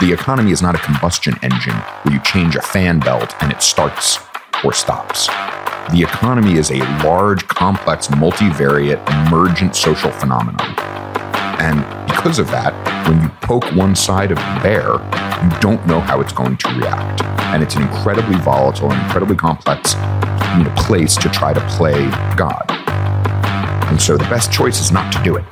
The economy is not a combustion engine where you change a fan belt and it starts or stops. The economy is a large, complex, multivariate, emergent social phenomenon. And because of that, when you poke one side of the bear, you don't know how it's going to react. And it's an incredibly volatile and incredibly complex you know, place to try to play God. And so the best choice is not to do it.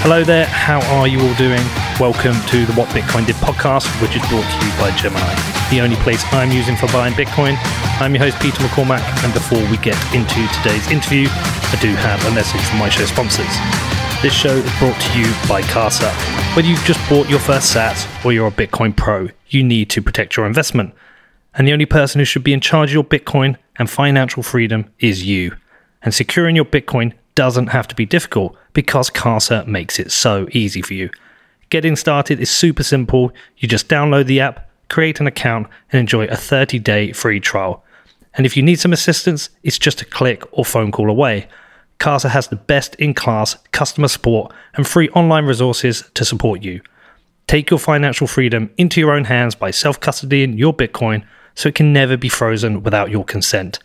Hello there, how are you all doing? Welcome to the What Bitcoin Did podcast, which is brought to you by Gemini, the only place I'm using for buying Bitcoin. I'm your host, Peter McCormack, and before we get into today's interview, I do have a message from my show sponsors. This show is brought to you by Casa. Whether you've just bought your first SAT or you're a Bitcoin pro, you need to protect your investment. And the only person who should be in charge of your Bitcoin and financial freedom is you. And securing your Bitcoin doesn't have to be difficult because Casa makes it so easy for you. Getting started is super simple. You just download the app, create an account, and enjoy a 30 day free trial. And if you need some assistance, it's just a click or phone call away. Casa has the best in class customer support and free online resources to support you. Take your financial freedom into your own hands by self custodying your Bitcoin so it can never be frozen without your consent.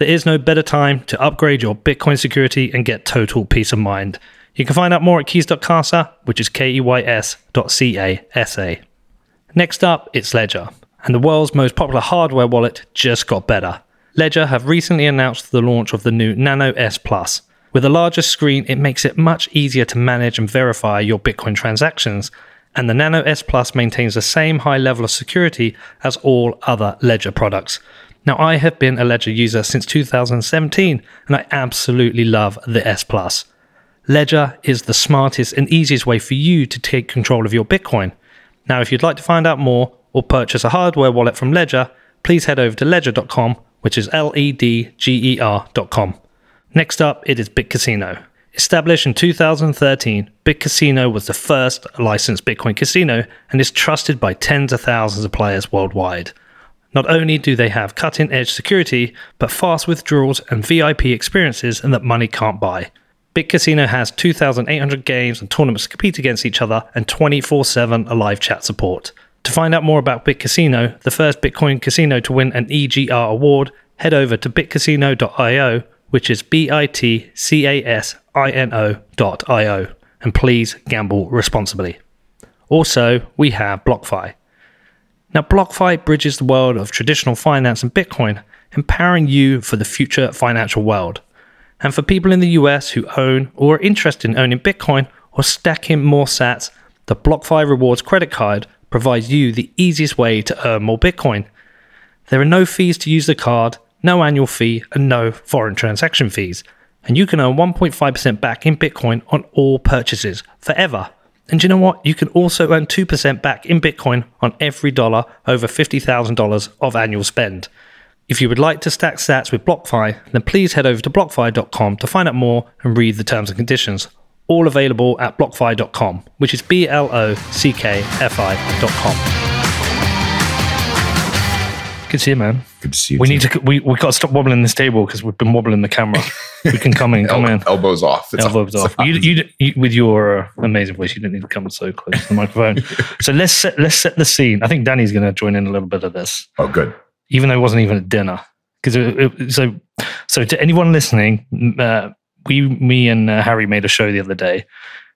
There is no better time to upgrade your Bitcoin security and get total peace of mind. You can find out more at keys.casa, which is K E Y S dot C A S A. Next up, it's Ledger, and the world's most popular hardware wallet just got better. Ledger have recently announced the launch of the new Nano S Plus. With a larger screen, it makes it much easier to manage and verify your Bitcoin transactions, and the Nano S Plus maintains the same high level of security as all other Ledger products. Now, I have been a Ledger user since 2017, and I absolutely love the S Plus. Ledger is the smartest and easiest way for you to take control of your Bitcoin. Now, if you'd like to find out more or purchase a hardware wallet from Ledger, please head over to ledger.com, which is L E D G E R.com. Next up, it is BitCasino. Established in 2013, BitCasino was the first licensed Bitcoin casino and is trusted by tens of thousands of players worldwide. Not only do they have cutting edge security, but fast withdrawals and VIP experiences and that money can't buy. BitCasino has 2,800 games and tournaments to compete against each other and 24 7 live chat support. To find out more about Bit Casino, the first Bitcoin casino to win an EGR award, head over to bitcasino.io, which is B I T C A S I N O.io, and please gamble responsibly. Also, we have BlockFi. Now, BlockFi bridges the world of traditional finance and Bitcoin, empowering you for the future financial world. And for people in the US who own or are interested in owning Bitcoin or stacking more sats, the BlockFi Rewards credit card provides you the easiest way to earn more Bitcoin. There are no fees to use the card, no annual fee, and no foreign transaction fees. And you can earn 1.5% back in Bitcoin on all purchases forever. And you know what? You can also earn 2% back in Bitcoin on every dollar over $50,000 of annual spend. If you would like to stack sats with BlockFi, then please head over to blockfi.com to find out more and read the terms and conditions. All available at blockfi.com, which is B L O C K F I.com. Good to see you, man. Good to see you. We too. need to. We we got to stop wobbling this table because we've been wobbling the camera. We can come in, come El- in. elbows off. It's Elbows off. You, you, you, with your uh, amazing voice, you didn't need to come so close to the microphone. so let's set, let's set the scene. I think Danny's going to join in a little bit of this, oh, good. Even though it wasn't even a dinner. Because so so to anyone listening, uh, we me and uh, Harry made a show the other day,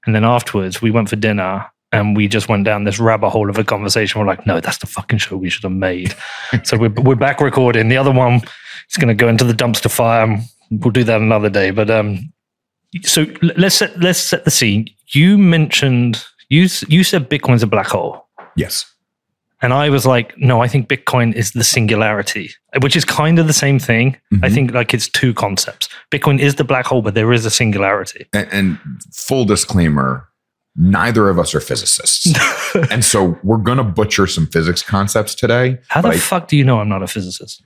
and then afterwards we went for dinner. And we just went down this rabbit hole of a conversation. We're like, no, that's the fucking show we should have made. so we're, we're back recording. The other one is going to go into the dumpster fire. We'll do that another day. But um, so let's set let's set the scene. You mentioned you you said Bitcoin's a black hole, Yes. And I was like, no, I think Bitcoin is the singularity, which is kind of the same thing. I Mhm. think like it's two concepts. Bitcoin is the black hole, but there is a singularity. And, and full disclaimer neither of us are physicists. and so we're going to butcher some physics concepts today How the I- fuck do you know I'm not a physicist?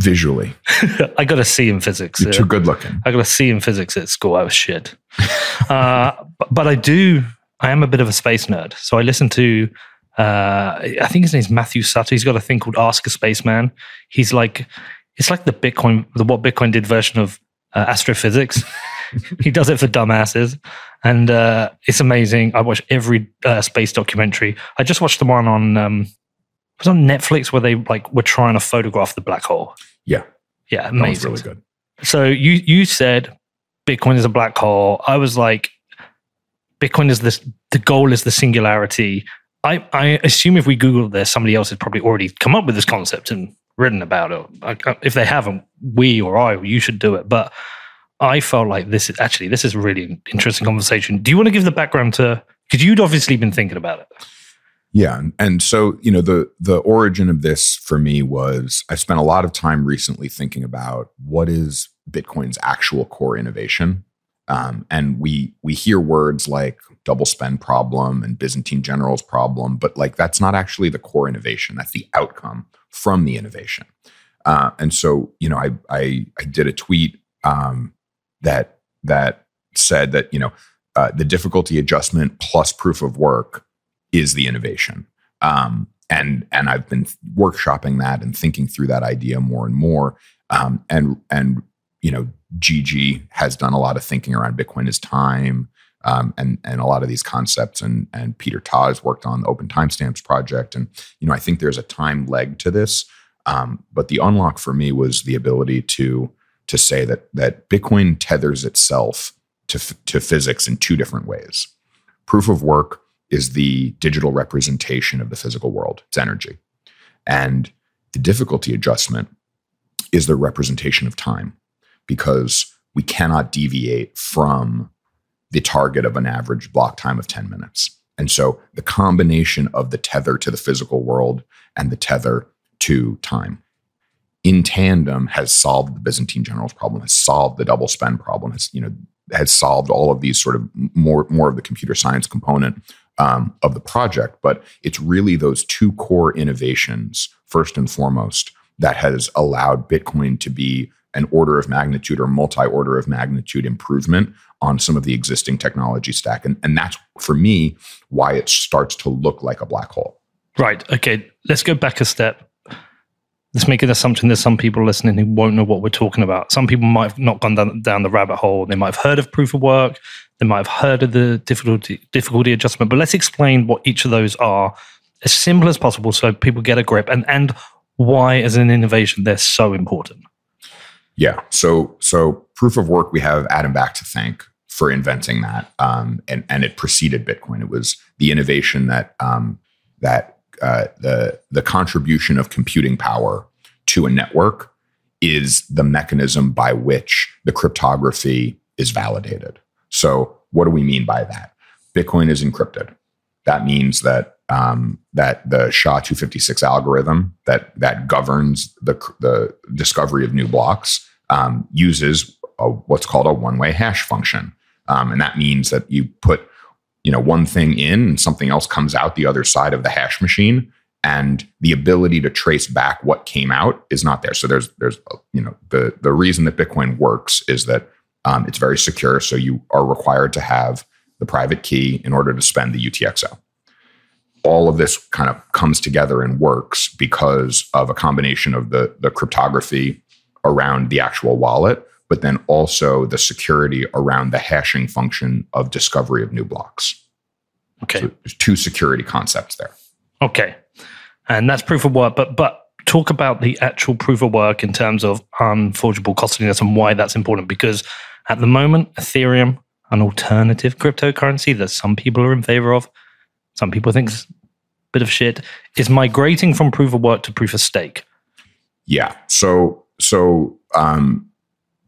visually. I got a C in physics. You're yeah. too good looking. I got a C in physics at school. I was shit. uh, but, but I do. I am a bit of a space nerd, so I listen to. Uh, I think his name's Matthew Sutter. He's got a thing called Ask a Spaceman. He's like, it's like the Bitcoin, the what Bitcoin did version of uh, astrophysics. he does it for dumbasses, and uh, it's amazing. I watch every uh, space documentary. I just watched the one on um, was on Netflix where they like were trying to photograph the black hole. Yeah, Yeah, that was amazing. really good. So you you said Bitcoin is a black hole. I was like, Bitcoin is this. The goal is the singularity. I I assume if we Google this, somebody else has probably already come up with this concept and written about it. If they haven't, we or I, you should do it. But I felt like this is actually this is really interesting conversation. Do you want to give the background to? Because you'd obviously been thinking about it. Yeah, and so you know the the origin of this for me was I spent a lot of time recently thinking about what is Bitcoin's actual core innovation, um, and we we hear words like double spend problem and Byzantine generals problem, but like that's not actually the core innovation. That's the outcome from the innovation. Uh, and so you know I I, I did a tweet um, that that said that you know uh, the difficulty adjustment plus proof of work is the innovation. Um, and and I've been workshopping that and thinking through that idea more and more. Um, and and you know, Gigi has done a lot of thinking around Bitcoin as time, um, and and a lot of these concepts. And and Peter Todd has worked on the Open Timestamps project. And you know, I think there's a time leg to this. Um, but the unlock for me was the ability to to say that that Bitcoin tethers itself to to physics in two different ways. Proof of work is the digital representation of the physical world. It's energy. And the difficulty adjustment is the representation of time because we cannot deviate from the target of an average block time of 10 minutes. And so the combination of the tether to the physical world and the tether to time in tandem has solved the Byzantine generals problem, has solved the double spend problem, has, you know, has solved all of these sort of more, more of the computer science component um, of the project. But it's really those two core innovations, first and foremost, that has allowed Bitcoin to be an order of magnitude or multi order of magnitude improvement on some of the existing technology stack. And, and that's for me why it starts to look like a black hole. Right. Okay. Let's go back a step. Let's make an assumption there's some people listening who won't know what we're talking about. Some people might have not gone down, down the rabbit hole. They might have heard of proof of work. They might have heard of the difficulty difficulty adjustment. But let's explain what each of those are as simple as possible so people get a grip and, and why, as an innovation, they're so important. Yeah. So so proof of work, we have Adam Back to thank for inventing that, um, and and it preceded Bitcoin. It was the innovation that um, that uh, the the contribution of computing power to a network is the mechanism by which the cryptography is validated. So what do we mean by that? Bitcoin is encrypted. That means that um, that the SHA 256 algorithm that that governs the the discovery of new blocks um, uses a, what's called a one way hash function, um, and that means that you put you know one thing in and something else comes out the other side of the hash machine, and the ability to trace back what came out is not there. So there's there's you know the the reason that Bitcoin works is that um, it's very secure. So you are required to have the private key in order to spend the UTXO all of this kind of comes together and works because of a combination of the the cryptography around the actual wallet but then also the security around the hashing function of discovery of new blocks Okay. so there's two security concepts there Okay. And that's proof of work, but but talk about the actual proof of work in terms of unforgeable costliness and why that's important. Because at the moment, Ethereum, an alternative cryptocurrency that some people are in favor of, some people think is a bit of shit, is migrating from proof of work to proof of stake. yeah so so um,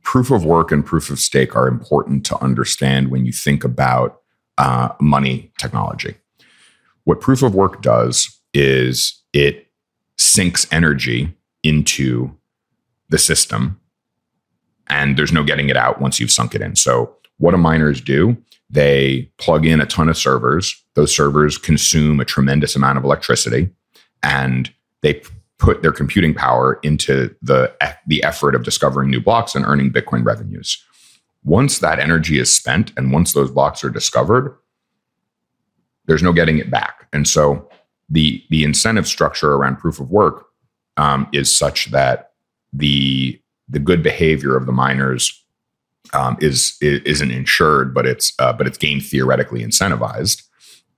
proof of work and proof of stake are important to understand when you think about uh, money technology what proof of work does is it sinks energy into the system and there's no getting it out once you've sunk it in. So, what do miners do? They plug in a ton of servers. Those servers consume a tremendous amount of electricity and they put their computing power into the, the effort of discovering new blocks and earning Bitcoin revenues. Once that energy is spent and once those blocks are discovered, there's no getting it back. And so the the incentive structure around proof of work um, is such that the the good behavior of the miners um, is, is not insured, but it's uh, but it's game theoretically incentivized,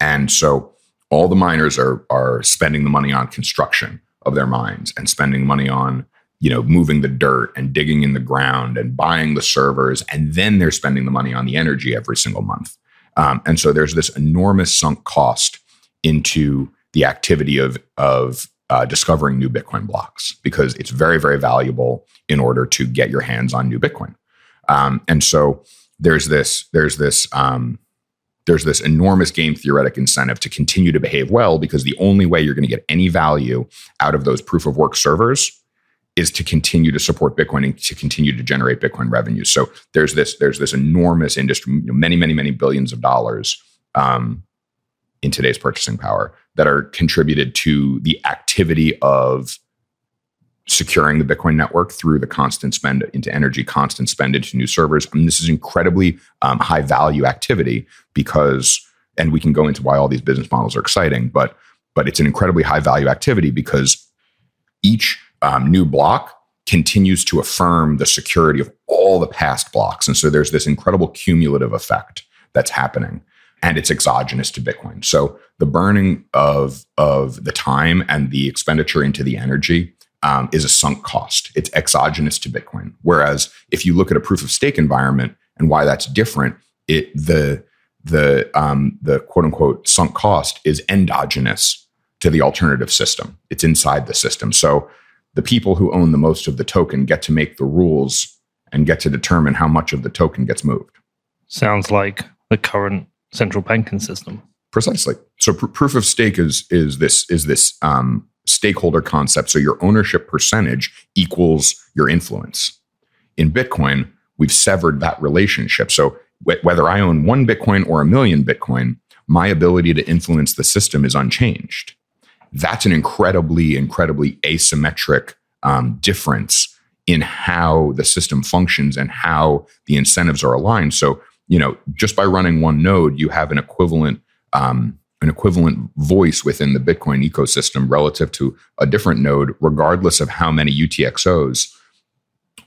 and so all the miners are are spending the money on construction of their minds and spending money on you know moving the dirt and digging in the ground and buying the servers, and then they're spending the money on the energy every single month, um, and so there's this enormous sunk cost into the activity of of uh, discovering new Bitcoin blocks because it's very very valuable in order to get your hands on new Bitcoin. Um, and so there's this there's this um, there's this enormous game theoretic incentive to continue to behave well because the only way you're going to get any value out of those proof of work servers is to continue to support Bitcoin and to continue to generate Bitcoin revenue. So there's this there's this enormous industry, you know, many many many billions of dollars um, in today's purchasing power that are contributed to the activity of securing the Bitcoin network through the constant spend into energy, constant spend into new servers. I mean, this is incredibly um, high value activity because, and we can go into why all these business models are exciting, but but it's an incredibly high value activity because each um, new block continues to affirm the security of all the past blocks, and so there's this incredible cumulative effect that's happening and it's exogenous to Bitcoin. So the burning of of the time and the expenditure into the energy um, is a sunk cost. It's exogenous to Bitcoin. Whereas if you look at a proof of stake environment and why that's different, it the the um, the quote unquote sunk cost is endogenous to the alternative system. It's inside the system. So the people who own the most of the token get to make the rules and get to determine how much of the token gets moved. Sounds like the current central banking system. Precisely. So pr- proof of stake is is this is this um, stakeholder concept. So your ownership percentage equals your influence. In Bitcoin, we've severed that relationship. So wh- whether I own one Bitcoin or a million Bitcoin, my ability to influence the system is unchanged. That's an incredibly, incredibly asymmetric um, difference in how the system functions and how the incentives are aligned. So, you know, just by running one node, you have an equivalent um, an equivalent voice within the Bitcoin ecosystem relative to a different node, regardless of how many UTXOs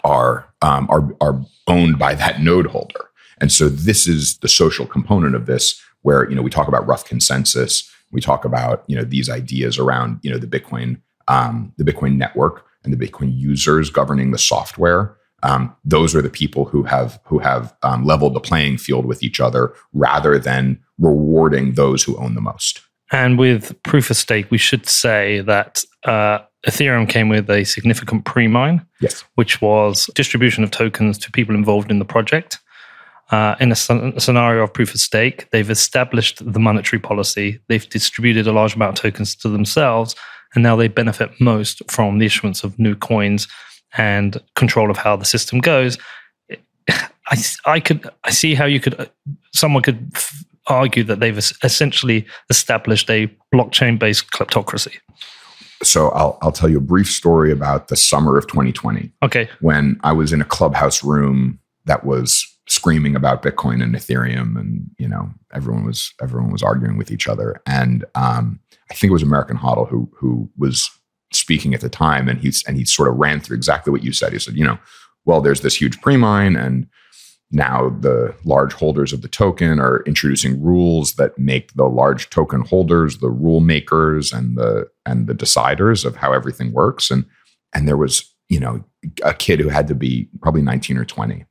are um, are are owned by that node holder. And so this is the social component of this, where you know we talk about rough consensus, we talk about you know these ideas around you know the Bitcoin um, the Bitcoin network and the Bitcoin users governing the software um, those are the people who have who have um, leveled the playing field with each other rather than rewarding those who own the most. And with proof of stake, we should say that uh, Ethereum came with a significant pre-mine, yes, which was distribution of tokens to people involved in the project. Uh, in a, a, scenario of proof of stake, they've established the monetary policy. They've distributed a large amount of tokens to themselves, and now they benefit most from the issuance of new coins and control of how the system goes. I, I could I see how you could someone could f- argue that they've essentially established a blockchain based kleptocracy. So I'll I'll tell you a brief story about the summer of 2020. Okay. When I was in a clubhouse room that was screaming about Bitcoin and Ethereum, and you know everyone was everyone was arguing with each other, and um, I think it was American HODL who who was speaking at the time, and he's and he sort of ran through exactly what you said. He said, you know, well, there's this huge pre-mine, and now the large holders of the token are introducing rules that make the large token holders the rule makers and the and the deciders of how everything works. And and there was, you know, a kid who had to be probably 19 or 20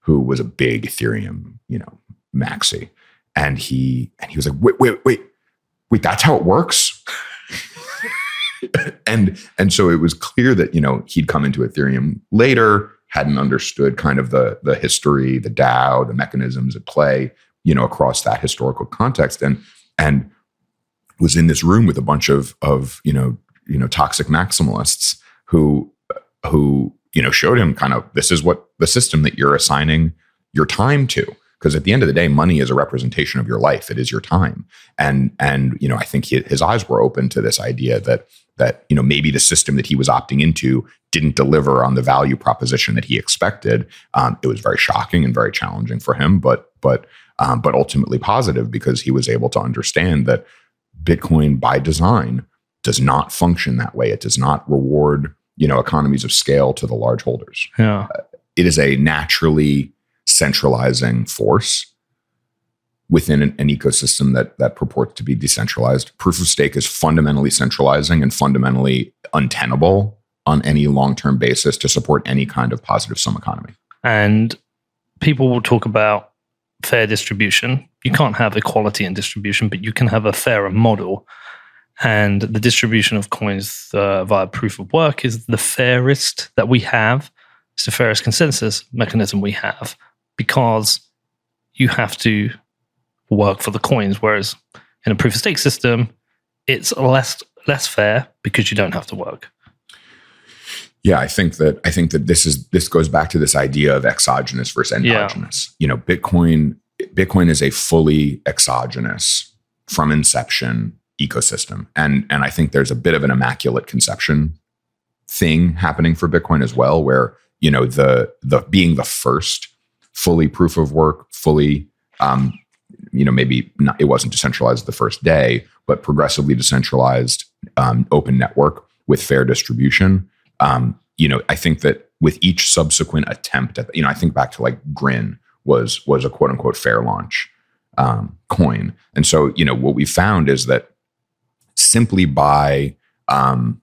who was a big Ethereum, you know, maxi. And he and he was like, wait, wait, wait, wait, that's how it works. and and so it was clear that you know he'd come into Ethereum later, hadn't understood kind of the the history, the DAO, the mechanisms at play, you know, across that historical context, and and was in this room with a bunch of of you know you know toxic maximalists who who you know showed him kind of this is what the system that you're assigning your time to. Because at the end of the day money is a representation of your life. It is your time. And and you know i think he, his eyes were open to this idea that that you know maybe the system that he was opting into didn't deliver on the value proposition that he expected. Um, it was very shocking and very challenging for him, but but um, but ultimately positive because he was able to understand that Bitcoin by design does not function that way. It does not reward you know economies of scale to the large holders. Yeah, uh, it is a naturally centralizing force within an, an, ecosystem that that purports to be decentralized. Proof of stake is fundamentally centralizing and fundamentally untenable on any long-term basis to support any kind of positive sum economy. And people will talk about fair distribution. You can't have equality in distribution, but you can have a fairer model. And the distribution of coins uh, via proof of work is the fairest that we have. It's the fairest consensus mechanism we have because you have to work for the coins. Whereas in a proof of stake system, it's less less fair because you don't have to work. Yeah, I think that I think that this is this goes back to this idea of exogenous versus endogenous. Yeah. You know, Bitcoin Bitcoin is a fully exogenous from inception ecosystem. And and I think there's a bit of an immaculate conception thing happening for Bitcoin as well where, you know, the the being the first fully proof of work, fully um, you know, maybe not, it wasn't decentralized the first day, but progressively decentralized um, open network with fair distribution. Um, you know, I think that with each subsequent attempt at, you know, I think back to like Grin was was a quote unquote fair launch um, coin, and so you know what we found is that simply by um,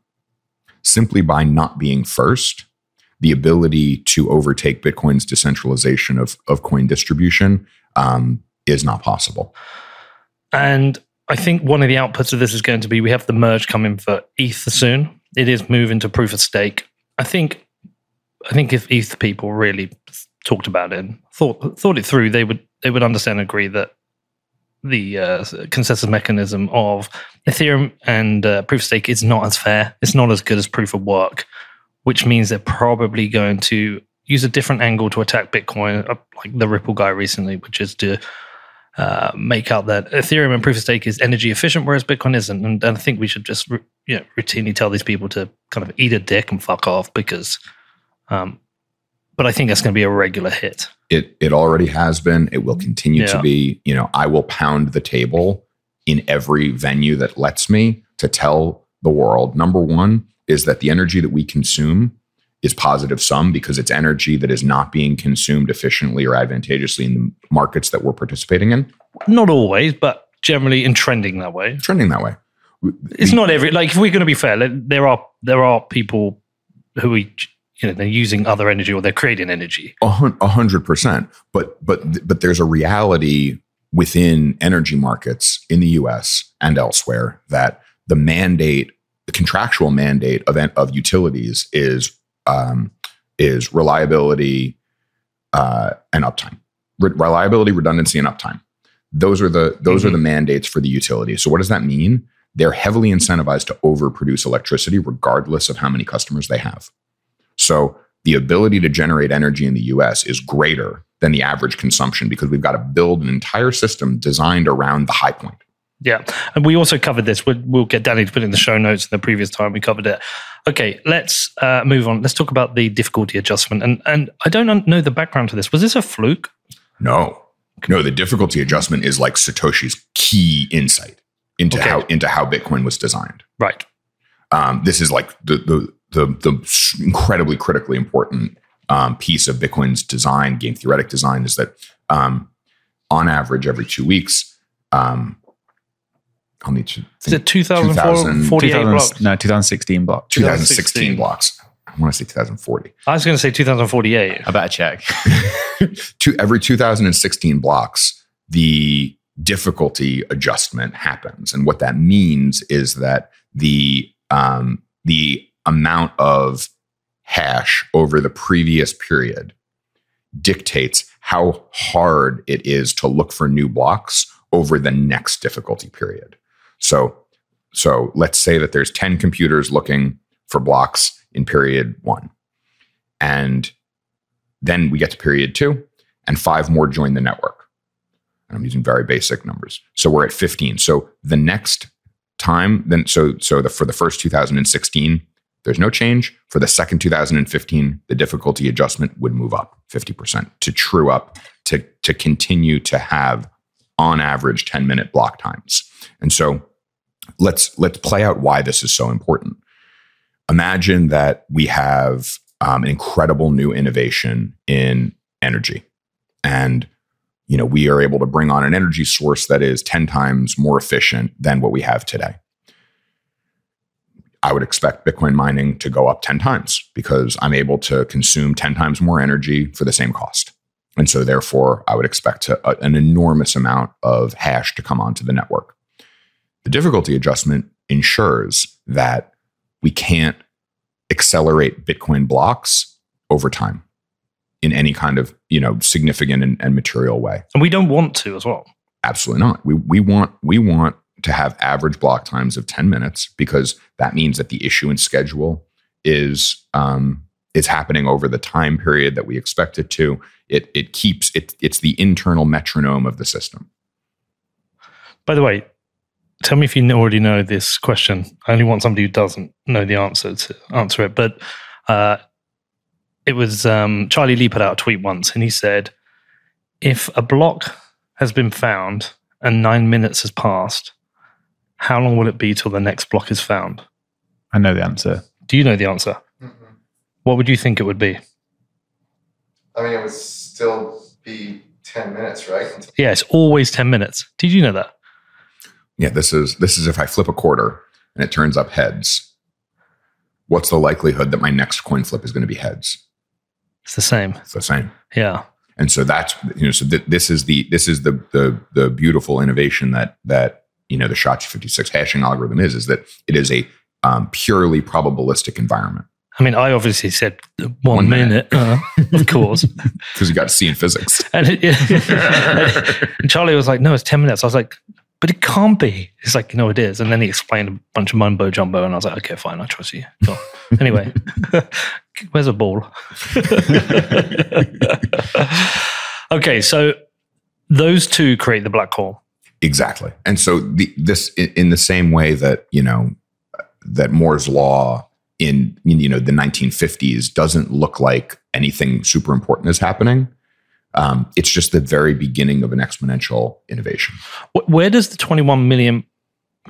simply by not being first, the ability to overtake Bitcoin's decentralization of of coin distribution um, is not possible. And I think one of the outputs of this is going to be we have the merge coming for ETH soon. It is moving to proof of stake. I think I think if ETH people really talked about it, thought thought it through, they would they would understand and agree that the uh, consensus mechanism of Ethereum and uh, proof of stake is not as fair. It's not as good as proof of work, which means they're probably going to use a different angle to attack Bitcoin, uh, like the Ripple guy recently, which is to uh, make out that Ethereum and proof of stake is energy efficient, whereas Bitcoin isn't. And, and I think we should just you know, routinely tell these people to kind of eat a dick and fuck off because. Um, but I think that's going to be a regular hit. It it already has been. It will continue yeah. to be. You know, I will pound the table in every venue that lets me to tell the world. Number one is that the energy that we consume is positive sum because it's energy that is not being consumed efficiently or advantageously in the markets that we're participating in. Not always, but generally in trending that way. Trending that way. It's not every like if we're going to be fair, there are there are people who we you know they're using other energy or they're creating energy. A hundred percent. But but but there's a reality within energy markets in the U.S. and elsewhere that the mandate, the contractual mandate of of utilities is um, is reliability uh, and uptime. Re- reliability, redundancy, and uptime. Those are the those mm-hmm. are the mandates for the utility. So what does that mean? They're heavily incentivized to overproduce electricity, regardless of how many customers they have. So the ability to generate energy in the US is greater than the average consumption because we've got to build an entire system designed around the high point. Yeah. And we also covered this. We'll, we'll get Danny to put in the show notes in the previous time we covered it. Okay, let's uh, move on. Let's talk about the difficulty adjustment. And and I don't know the background to this. Was this a fluke? No. No, the difficulty adjustment is like Satoshi's key insight into okay. how into how Bitcoin was designed. Right. Um, this is like the, the the the incredibly critically important um, piece of Bitcoin's design, game theoretic design, is that um, on average every two weeks, um, I'll need to. Is it 2048 blocks? No, 2016 blocks. 2016 blocks. I want to say 2040. I was going to say 2048. I better check. to every 2016 blocks, the difficulty adjustment happens, and what that means is that the um, the amount of hash over the previous period dictates how hard it is to look for new blocks over the next difficulty period. So, so let's say that there's 10 computers looking for blocks in period one. And then we get to period two, and five more join the network. And I'm using very basic numbers. So we're at 15. So the next time, then so so the for the first 2016, there's no change. For the second 2015, the difficulty adjustment would move up 50% to true up to, to continue to have on average 10 minute block times. And so let's let's play out why this is so important. Imagine that we have um, an incredible new innovation in energy, and you know we are able to bring on an energy source that is 10 times more efficient than what we have today. I would expect bitcoin mining to go up 10 times because i'm able to consume 10 times more energy for the same cost. And so therefore i would expect to, uh, an enormous amount of hash to come onto the network the difficulty adjustment ensures that we can't accelerate bitcoin blocks over time in any kind of you know significant and, and material way. And we don't want to as well. Absolutely not. We we want we want to have average block times of 10 minutes because that means that the issuance schedule is um, is happening over the time period that we expect it to. It it keeps it it's the internal metronome of the system. By the way, tell me if you already know this question. I only want somebody who doesn't know the answer to answer it. But uh, it was um, Charlie Lee put out a tweet once, and he said, "If a block has been found and nine minutes has passed, how long will it be till the next block is found?" I know the answer. Do you know the answer? Mm-hmm. What would you think it would be? I mean, it would still be ten minutes, right? Until- yeah, it's always ten minutes. Did you know that? Yeah, this is this is if I flip a quarter and it turns up heads. What's the likelihood that my next coin flip is going to be heads? It's the same. It's the same. Yeah. And so that's you know so th- this is the this is the the the beautiful innovation that that you know the SHA-256 hashing algorithm is is that it is a um, purely probabilistic environment. I mean, I obviously said one, one minute, minute. Uh, of course, because you got to see in physics. and, it, yeah. and Charlie was like, "No, it's ten minutes." I was like, but it can't be. He's like, no, it is. And then he explained a bunch of mumbo jumbo, and I was like, okay, fine, I trust you. So, anyway, where's a ball? okay, so those two create the black hole. Exactly. And so the, this, in the same way that you know that Moore's law in you know the 1950s doesn't look like anything super important is happening um, it's just the very beginning of an exponential innovation. Where does the 21 million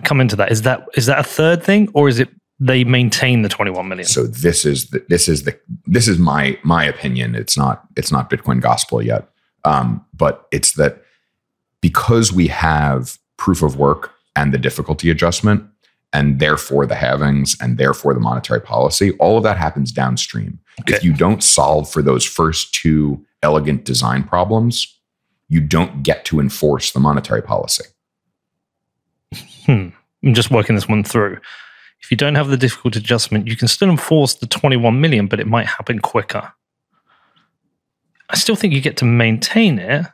come into that? Is that is that a third thing, or is it they maintain the 21 million? So this is the, this is the this is my my opinion. It's not it's not Bitcoin gospel yet, um, but it's that because we have proof of work and the difficulty adjustment, and therefore the halvings, and therefore the monetary policy. All of that happens downstream. Okay. If you don't solve for those first two elegant design problems, you don't get to enforce the monetary policy. Hmm. I'm just working this one through. If you don't have the difficult adjustment, you can still enforce the 21 million, but it might happen quicker. I still think you get to maintain it,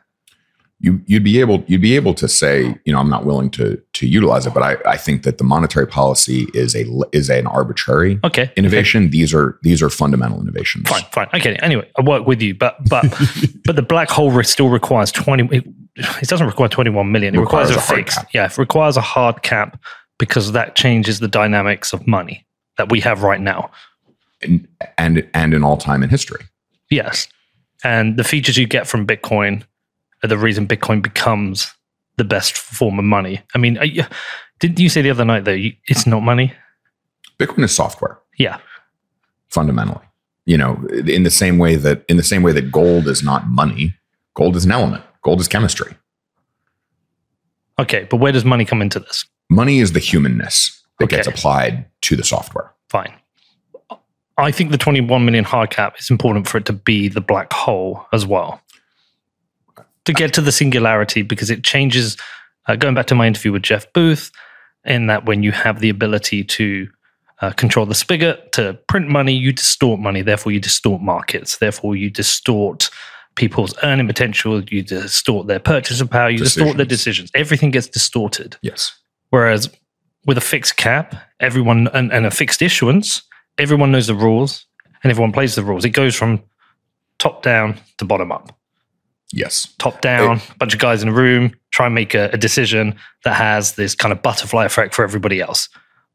you you'd be able you'd be able to say you know I'm not willing to to utilize it, but I, I think that the monetary policy is a is an arbitrary okay innovation. Okay. These are these are fundamental innovations. Fine, fine. Okay. Anyway, I work with you, but but but the black hole still requires twenty. It, it doesn't require twenty one million. It requires, requires a, a fixed. Cap. Yeah, it requires a hard cap because that changes the dynamics of money that we have right now, and and, and in all time in history. Yes, and the features you get from Bitcoin are the reason Bitcoin becomes the best form of money. I mean, didn't you say the other night though? You, it's not money. Bitcoin is software. Yeah, fundamentally. You know, in the same way that in the same way that gold is not money, gold is an element. Gold is chemistry. Okay, but where does money come into this? Money is the humanness that okay. gets applied to the software. Fine. I think the 21 million hard cap is important for it to be the black hole as well to get to the singularity because it changes. Uh, going back to my interview with Jeff Booth, in that when you have the ability to uh, control the spigot to print money, you distort money. Therefore, you distort markets. Therefore, you distort people's earning potential. You distort their purchasing power. You decisions. distort their decisions. Everything gets distorted. Yes. Whereas with a fixed cap, everyone and, and a fixed issuance, everyone knows the rules and everyone plays the rules. It goes from top down to bottom up. Yes. Top down, a bunch of guys in a room, try and make a, a, decision that has this kind of butterfly effect for everybody else.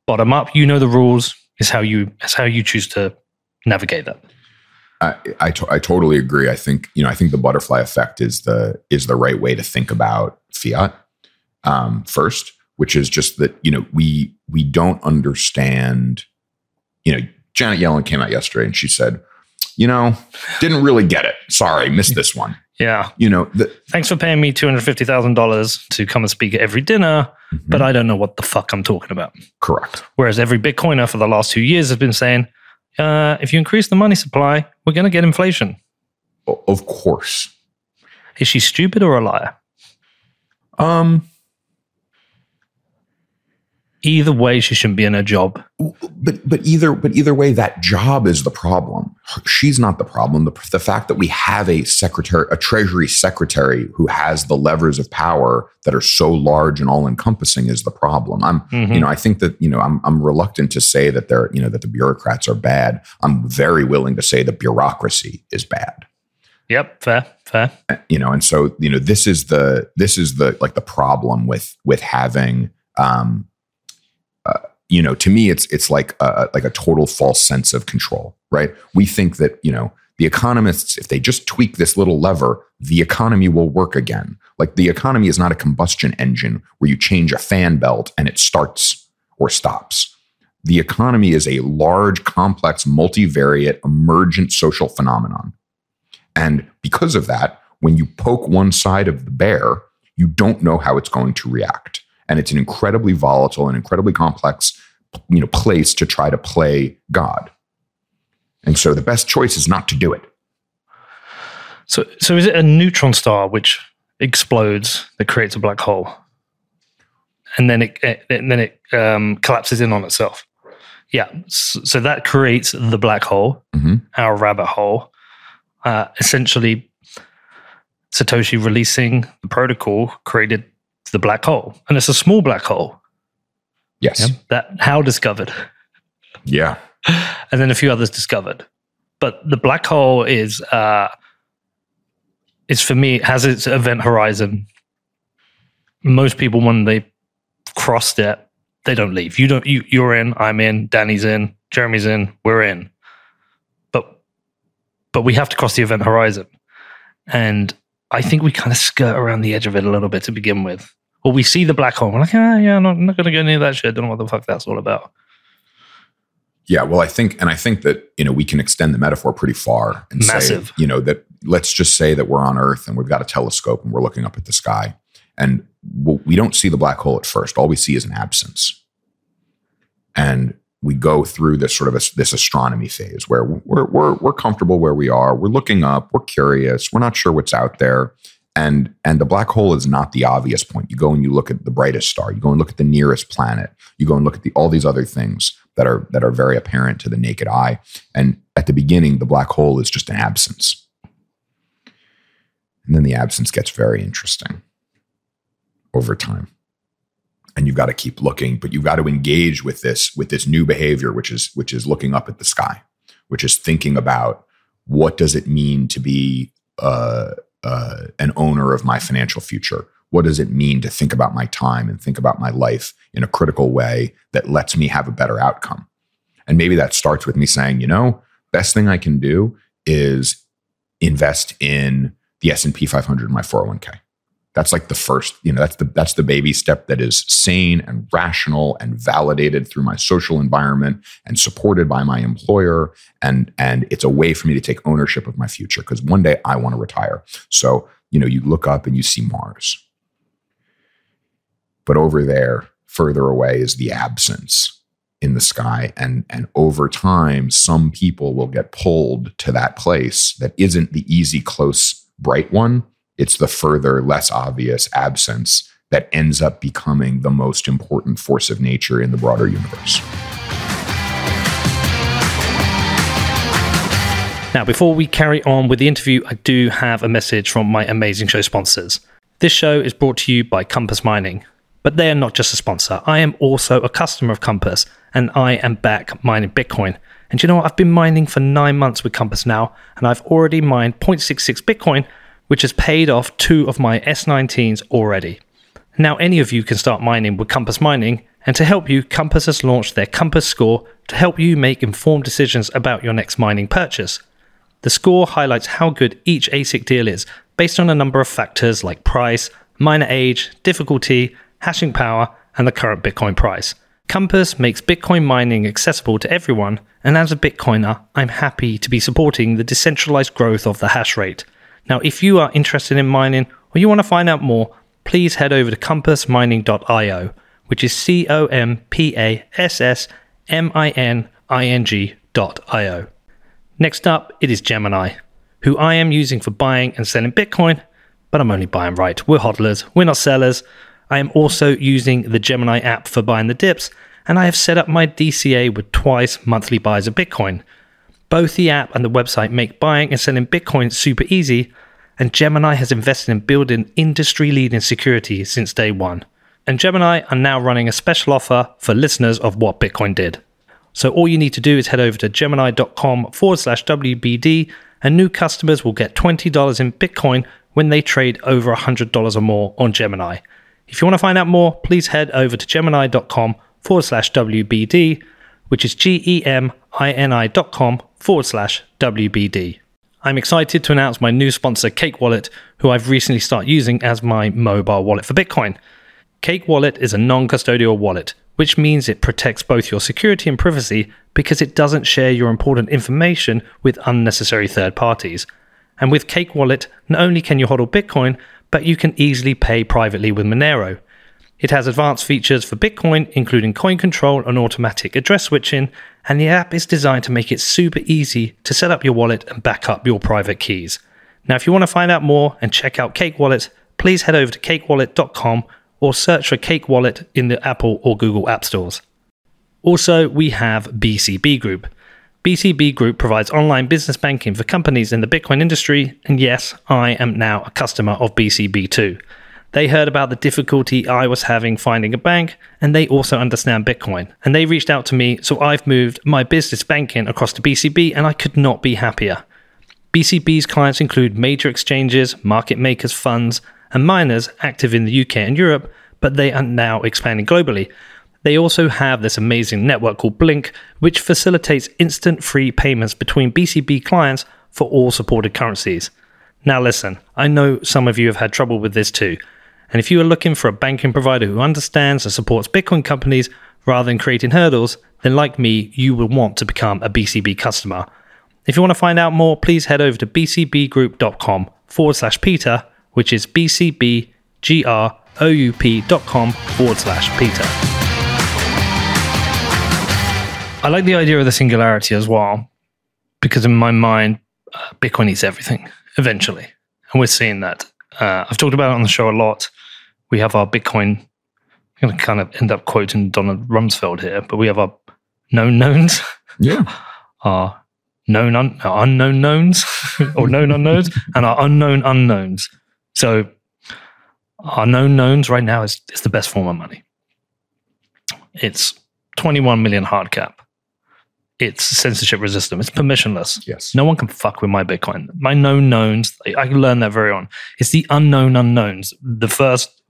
Bottom up, you know the rules, is how you is how you choose to navigate that. I, I, to, I totally agree. I think you know I think the butterfly effect is the is the right way to think about fiat um, first, which is just that you know we we don't understand. You know, Janet Yellen came out yesterday and she said, you know, didn't really get it. Sorry, missed this one. Yeah. You know, the, Thanks for paying me $250,000 to come and speak at every dinner, but I don't know what the fuck I'm talking about. correct. Whereas every Bitcoiner for the last two years has been saying, uh, if you increase the money supply, we're going to get inflation. Of course. Is she stupid or a liar? Um, Either way, she shouldn't be in her job. but but either but either way, that job is the problem. She's not the problem. The, the fact that we have a secretary, a treasury secretary who has the levers of power that are so large and all encompassing is the problem. I'm Mhm. you know I think that you know I'm I'm reluctant to say that they're you know that the bureaucrats are bad. I'm very willing to say that bureaucracy is bad. Yep, fair, fair. you know and so you know this is the this is the like the problem with with having um uh, you know to me it's it's like a, like a total false sense of control right? We think that you know the economists if they just tweak this little lever the economy will work again. Like the economy is not a combustion engine where you change a fan belt and it starts or stops. The economy is a large complex multivariate emergent social phenomenon. And because of that, when you poke one side of the bear, you don't know how it's going to react. And it's an incredibly volatile and incredibly complex you know, place to try to play God. And so the best choice is not to do it. So, so is it a neutron star which explodes that creates a black hole, and then it, it and then it um, collapses in on itself? Yeah. So, that creates the black hole, Mhm. our rabbit hole. Uh, essentially, Satoshi releasing the protocol created the black hole, and it's a small black hole. Yes. Yeah. That how discovered. Yeah. and then a few others discovered. But the black hole is uh, is for me has its event horizon. Most people when they crossed it, they don't leave. You don't. You you're in. I'm in. Danny's in. Jeremy's in. We're in. But but we have to cross the event horizon, and I think we kind of skirt around the edge of it a little bit to begin with. Or we see the black hole. We're like, ah, yeah, I'm not, not going to go near that shit. Don't know what the fuck that's all about. Yeah, well, I think, and I think that you know we can extend the metaphor pretty far and Massive. say, you know, that let's just say that we're on Earth and we've got a telescope and we're looking up at the sky, and we don't see the black hole at first. All we see is an absence, and we go through this sort of a, this astronomy phase where we're we're we're comfortable where we are. We're looking up. We're curious. We're not sure what's out there. And and the black hole is not the obvious point. You go and you look at the brightest star. You go and look at the nearest planet. You go and look at the all these other things that are that are very apparent to the naked eye. And at the beginning, the black hole is just an absence. And then the absence gets very interesting over time. And you've got to keep looking, but you've got to engage with this with this new behavior, which is which is looking up at the sky, which is thinking about what does it mean to be uh, uh, an owner of my financial future? What does it mean to think about my time and think about my life in a critical way that lets me have a better outcome? And maybe that starts with me saying, you know, best thing I can do is invest in the S&P 500 in my 401k. That's like the first, you know, that's the that's the baby step that is sane and rational and validated through my social environment and supported by my employer and and it's a way for me to take ownership of my future because one day I want to retire. So, you know, you look up and you see Mars. But over there, further away is the absence in the sky and and over time some people will get pulled to that place that isn't the easy close bright one it's the further less obvious absence that ends up becoming the most important force of nature in the broader universe Now, before we carry on with the interview, I do have a message from my amazing show sponsors. This show is brought to you by Compass Mining, but they are not just a sponsor. I am also a customer of Compass, and I am back mining Bitcoin. And you know what? I've been mining for nine months with Compass now, and I've already mined 0.66 Bitcoin, which has paid off two of my S19s already. Now, any of you can start mining with Compass Mining, and to help you, Compass has launched their Compass Score to help you make informed decisions about your next mining purchase. The score highlights how good each ASIC deal is based on a number of factors like price, miner age, difficulty, hashing power, and the current Bitcoin price. Compass makes Bitcoin mining accessible to everyone, and as a Bitcoiner, I'm happy to be supporting the decentralized growth of the hash rate. Now, if you are interested in mining or you want to find out more, please head over to compassmining.io, which is C O M P A S S M I N I N G.io. Next up, it is Gemini, who I am using for buying and selling Bitcoin, but I'm only buying right. We're hodlers, we're not sellers. I am also using the Gemini app for buying the dips, and I have set up my DCA with twice monthly buys of Bitcoin. Both the app and the website make buying and selling Bitcoin super easy, and Gemini has invested in building industry leading security since day one. And Gemini are now running a special offer for listeners of What Bitcoin Did. So all you need to do is head over to gemini.com forward slash WBD, and new customers will get $20 in Bitcoin when they trade over $100 or more on Gemini. If you want to find out more, please head over to gemini.com forward slash WBD, which is G E M I N I dot com forward slash WBD. I'm excited to announce my new sponsor, Cake Wallet, who I've recently started using as my mobile wallet for Bitcoin. Cake Wallet is a non custodial wallet, which means it protects both your security and privacy because it doesn't share your important information with unnecessary third parties. And with Cake Wallet, not only can you hodl Bitcoin, but you can easily pay privately with Monero. It has advanced features for Bitcoin, including coin control and automatic address switching, and the app is designed to make it super easy to set up your wallet and back up your private keys. Now, if you want to find out more and check out Cake Wallet, please head over to cakewallet.com or search for Cake Wallet in the Apple or Google App Stores. Also, we have BCB Group. BCB Group provides online business banking for companies in the Bitcoin industry, and yes, I am now a customer of BCB too. They heard about the difficulty I was having finding a bank, and they also understand Bitcoin. And they reached out to me, so I've moved my business banking across to BCB, and I could not be happier. BCB's clients include major exchanges, market makers, funds, and miners active in the UK and Europe, but they are now expanding globally. They also have this amazing network called Blink, which facilitates instant free payments between BCB clients for all supported currencies. Now, listen, I know some of you have had trouble with this too. And if you are looking for a banking provider who understands and supports Bitcoin companies rather than creating hurdles, then like me, you will want to become a BCB customer. If you want to find out more, please head over to bcbgroup.com forward slash Peter, which is bcbgroup.com forward slash Peter. I like the idea of the singularity as well, because in my mind, uh, Bitcoin eats everything eventually. And we're seeing that. Uh, I've talked about it on the show a lot. We have our Bitcoin, I'm going to kind of end up quoting Donald Rumsfeld here, but we have our known knowns. Yeah. our known un- our unknown knowns or known unknowns and our unknown unknowns. So our known knowns right now is, is the best form of money. It's 21 million hard cap. It's censorship resistant. It's permissionless. Yes. No one can fuck with my Bitcoin. My known knowns, I I learned that very on. It's the unknown unknowns. The first,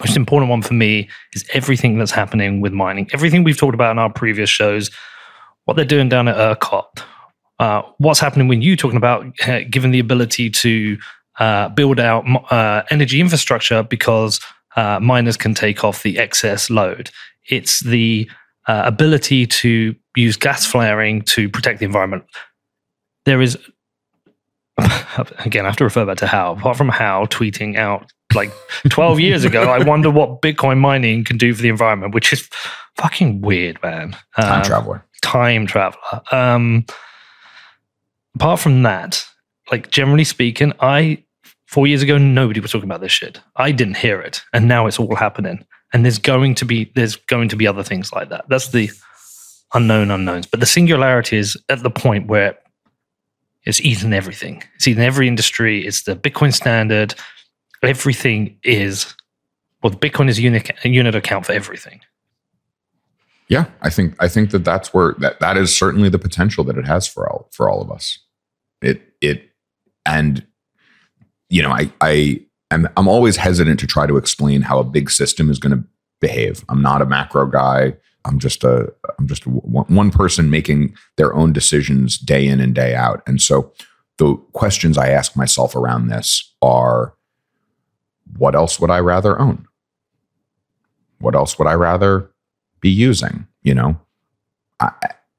most important one for me is everything that's happening with mining. Everything we've talked about in our previous shows, what they're doing down at ERCOT, uh, what's happening when you talking about uh, given the ability to uh, build out uh, energy infrastructure because uh, miners can take off the excess load. It's the uh, ability to use gas flaring to protect the environment. There is, again, I have to refer back to Hal. Apart from Hal tweeting out like 12 years ago, I wonder what Bitcoin mining can do for the environment, which is fucking weird, man. Time Um, traveler. time traveler. Um, apart from that, like generally speaking, I four years ago nobody was talking about this shit. I didn't hear it, and now it's all happening. And there's going to be there's going to be other things like that. That's the unknown unknowns. But the singularity is at the point where it's eating everything. It's eating every industry. It's the Bitcoin standard. Everything is well, Bitcoin is a unit, a unit account for everything. Yeah, I think I think that that's where that that is certainly the potential that it has for all for all of us. It it and you know I I am I'm always hesitant to try to explain how a big system is going to behave. I'm not a macro guy. I'm just a I'm just a, one one person making their own decisions day in and day out. And so the questions I ask myself around this are what else would I rather own? What else would I rather be using? You know, I,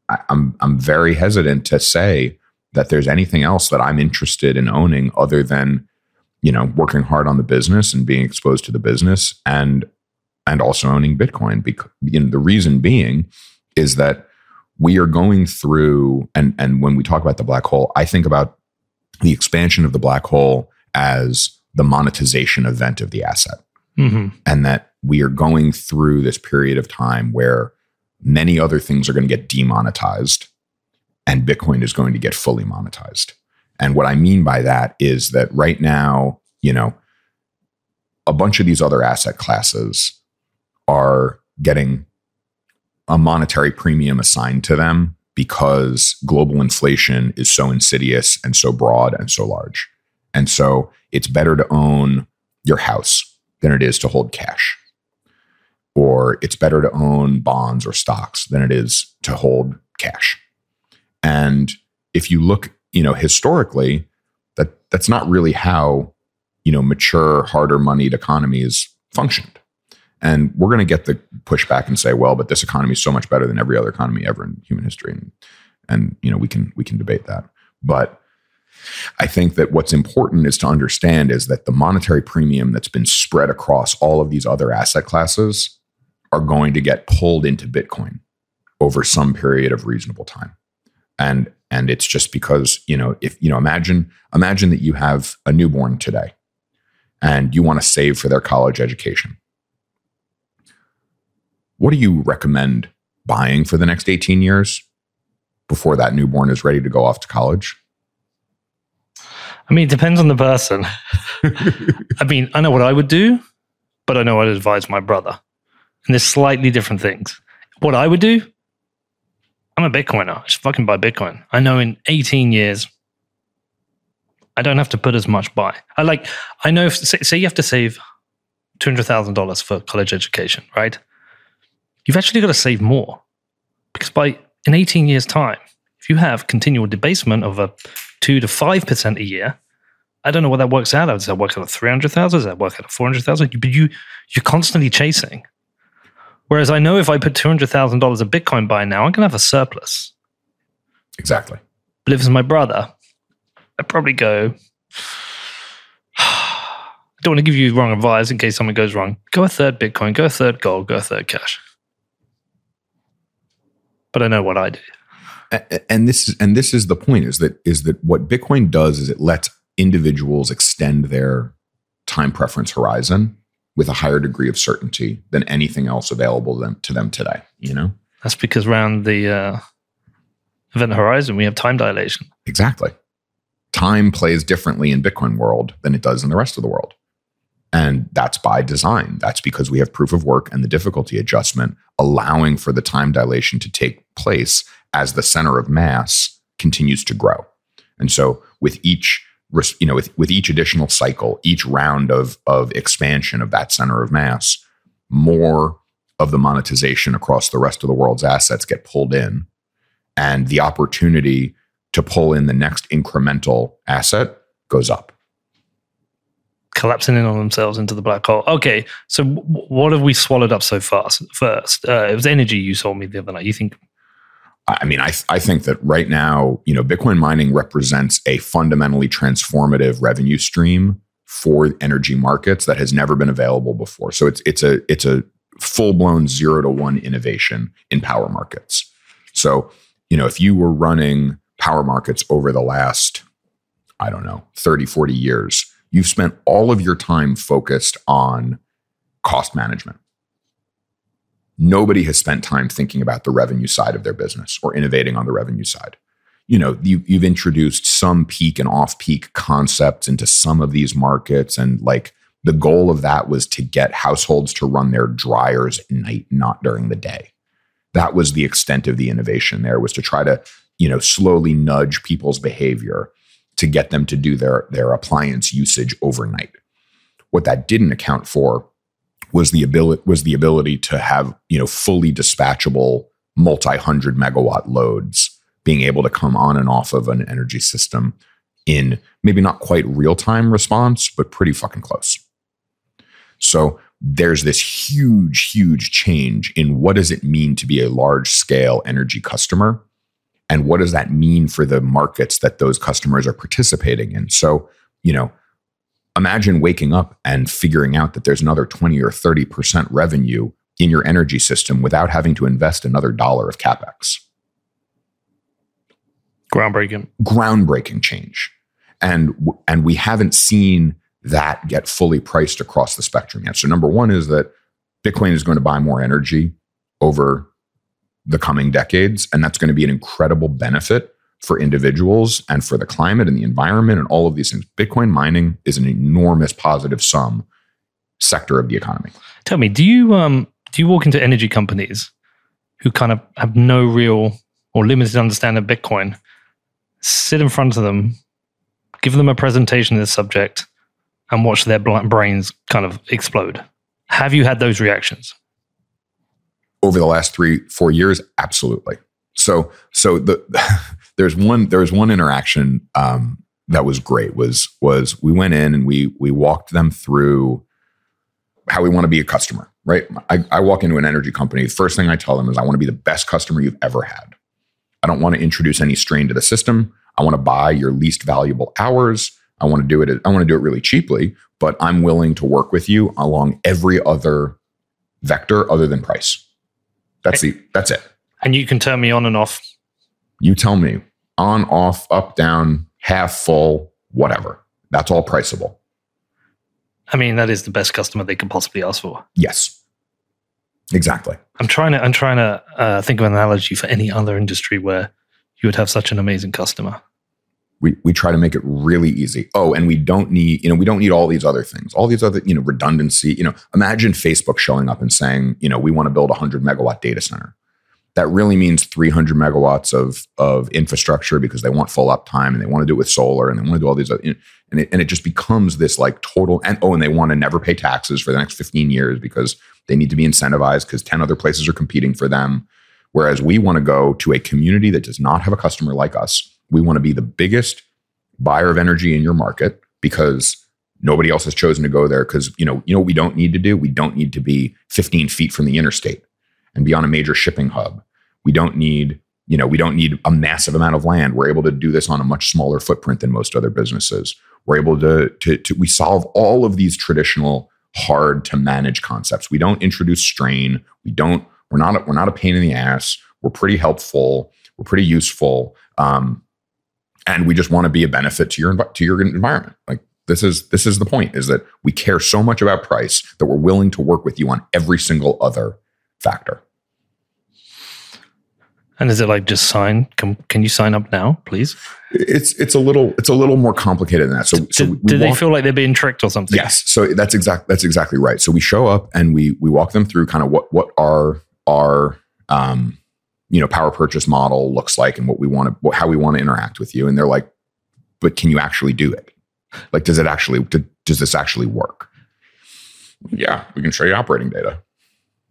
I, I'm I'm very hesitant to say that there's anything else that I'm interested in owning other than you know working hard on the business and being exposed to the business and and also owning Bitcoin. Because you know, the reason being is that we are going through and and when we talk about the black hole, I think about the expansion of the black hole as the monetization event of the asset. Mm-hmm. And that we are going through this period of time where many other things are going to get demonetized and Bitcoin is going to get fully monetized. And what I mean by that is that right now, you know, a bunch of these other asset classes are getting a monetary premium assigned to them because global inflation is so insidious and so broad and so large. And so it's better to own your house than it is to hold cash. Or it's better to own bonds or stocks than it is to hold cash. And if you look, you know, historically, that that's not really how, you know, mature, harder moneyed economies functioned. And we're going to get the pushback and say, well, but this economy is so much better than every other economy ever in human history. And, and you know, we can we can debate that. But I think that what's important is to understand is that the monetary premium that's been spread across all of these other asset classes are going to get pulled into Bitcoin over some period of reasonable time. And and it's just because, you know, if you know, imagine imagine that you have a newborn today and you want to save for their college education what do you recommend buying for the next 18 years before that newborn is ready to go off to college? I mean, it depends on the person. I mean, I know what I would do, but I know I'd advise my brother. And there's slightly different things. What I would do, I'm a Bitcoiner. I just fucking buy Bitcoin. I know in 18 years, I don't have to put as much by. I like, I know if, say you have to save $200,000 for college education, right? you've actually got to save more because by in 18 years' time, if you have continual debasement of a two to five percent a year, I don't know what that works out. Does that work out at 300,000? Does that work out at 400,000? But you, you're constantly chasing. Whereas I know if I put $200,000 of Bitcoin buy now, I'm going to have a surplus. Exactly. But if it's my brother, I'd probably go, I don't want to give you wrong advice in case something goes wrong. Go a third Bitcoin, go a third gold, go a third cash but I know what I do. And this is and this is the point is that is that what Bitcoin does is it lets individuals extend their time preference horizon with a higher degree of certainty than anything else available to them, to them today. You know, that's because around the uh, event horizon we have time dilation. Exactly. Time plays differently in Bitcoin world than it does in the rest of the world. And that's by design. That's because we have proof of work and the difficulty adjustment allowing for the time dilation to take place as the center of mass continues to grow. And so with each you know with, with each additional cycle, each round of of expansion of that center of mass, more of the monetization across the rest of the world's assets get pulled in and the opportunity to pull in the next incremental asset goes up collapsing in on themselves into the black hole. Okay, so w- what have we swallowed up so fast? First, uh, it was energy you told me the other night. You think? I mean, I, th- I think that right now, you know, Bitcoin mining represents a fundamentally transformative revenue stream for energy markets that has never been available before. So it's it's a it's a full blown zero to one innovation in power markets. So you know, if you were running power markets over the last, I don't know, 30, 40 years, you've spent all of your time focused on cost management. Nobody has spent time thinking about the revenue side of their business or innovating on the revenue side. You know, you, you've introduced some peak and off peak concepts into some of these markets. And like the goal of that was to get households to run their dryers at night, not during the day. That was the extent of the innovation there was to try to, you know, slowly nudge people's behavior to get them to do their, their appliance usage overnight. What that didn't account for was the ability was the ability to have you know fully dispatchable multi hundred megawatt loads being able to come on and off of an energy system in maybe not quite real time response, but pretty fucking close. So there's this huge, huge change in what does it mean to be a large scale energy customer and what does that mean for the markets that those customers are participating in. So, you know, imagine waking up and figuring out that there's another 20 or 30% revenue in your energy system without having to invest another dollar of capex. Groundbreaking. Groundbreaking change. And and we haven't seen that get fully priced across the spectrum yet. So number 1 is that Bitcoin is going to buy more energy over the coming decades and that's going to be an incredible benefit for individuals and for the climate and the environment and all of these things. Bitcoin mining is an enormous positive sum sector of the economy. Tell me, do you um do you walk into energy companies who kind of have no real or limited understanding of Bitcoin, sit in front of them, give them a presentation of this subject, and watch their brains kind of explode? Have you had those reactions? Over the last three, four years, absolutely. So, so the there's one there's one interaction um, that was great was was we went in and we we walked them through how we want to be a customer right? I, I walk into an energy company the first thing i tell them is i want to be the best customer you've ever had. I don't want to introduce any strain to the system. I want to buy your least valuable hours. I want to do it i want to do it really cheaply but i'm willing to work with you along every other vector other than price that's the that's it and you can turn me on and off you tell me on, off, up, down, half full, whatever. That's all priceable. I mean, that is the best customer they could possibly ask for. Yes. Exactly. I'm trying to I'm trying to uh, think of an analogy for any other industry where you would have such an amazing customer. We we try to make it really easy. Oh, and we don't need, you know, we don't need all these other things. All these other, you know, redundancy, you know, imagine Facebook showing up and saying, you know, we want to build a 100 megawatt data center that really means 300 megawatts of of infrastructure because they want full uptime and they want to do it with solar and they want to do all these other, and it, and it just becomes this like total and oh and they want to never pay taxes for the next 15 years because they need to be incentivized because 10 other places are competing for them whereas we want to go to a community that does not have a customer like us we want to be the biggest buyer of energy in your market because nobody else has chosen to go there because you know you know what we don't need to do we don't need to be 15 feet from the interstate and be on a major shipping hub. We don't need, you know, we don't need a massive amount of land. We're able to do this on a much smaller footprint than most other businesses. We're able to, to, to we solve all of these traditional hard to manage concepts. We don't introduce strain. We don't, we're not, we're not a pain in the ass. We're pretty helpful. We're pretty useful. Um, and we just want to be a benefit to your, to your environment. Like this is, this is the point is that we care so much about price that we're willing to work with you on every single other factor. And is it like just sign? Can, can you sign up now, please? It's it's a little it's a little more complicated than that. So, do, so do they feel like they're being tricked or something? Yes. So that's exact that's exactly right. So we show up and we we walk them through kind of what what our our um, you know power purchase model looks like and what we want to how we want to interact with you. And they're like, but can you actually do it? Like, does it actually does this actually work? Yeah, we can show you operating data.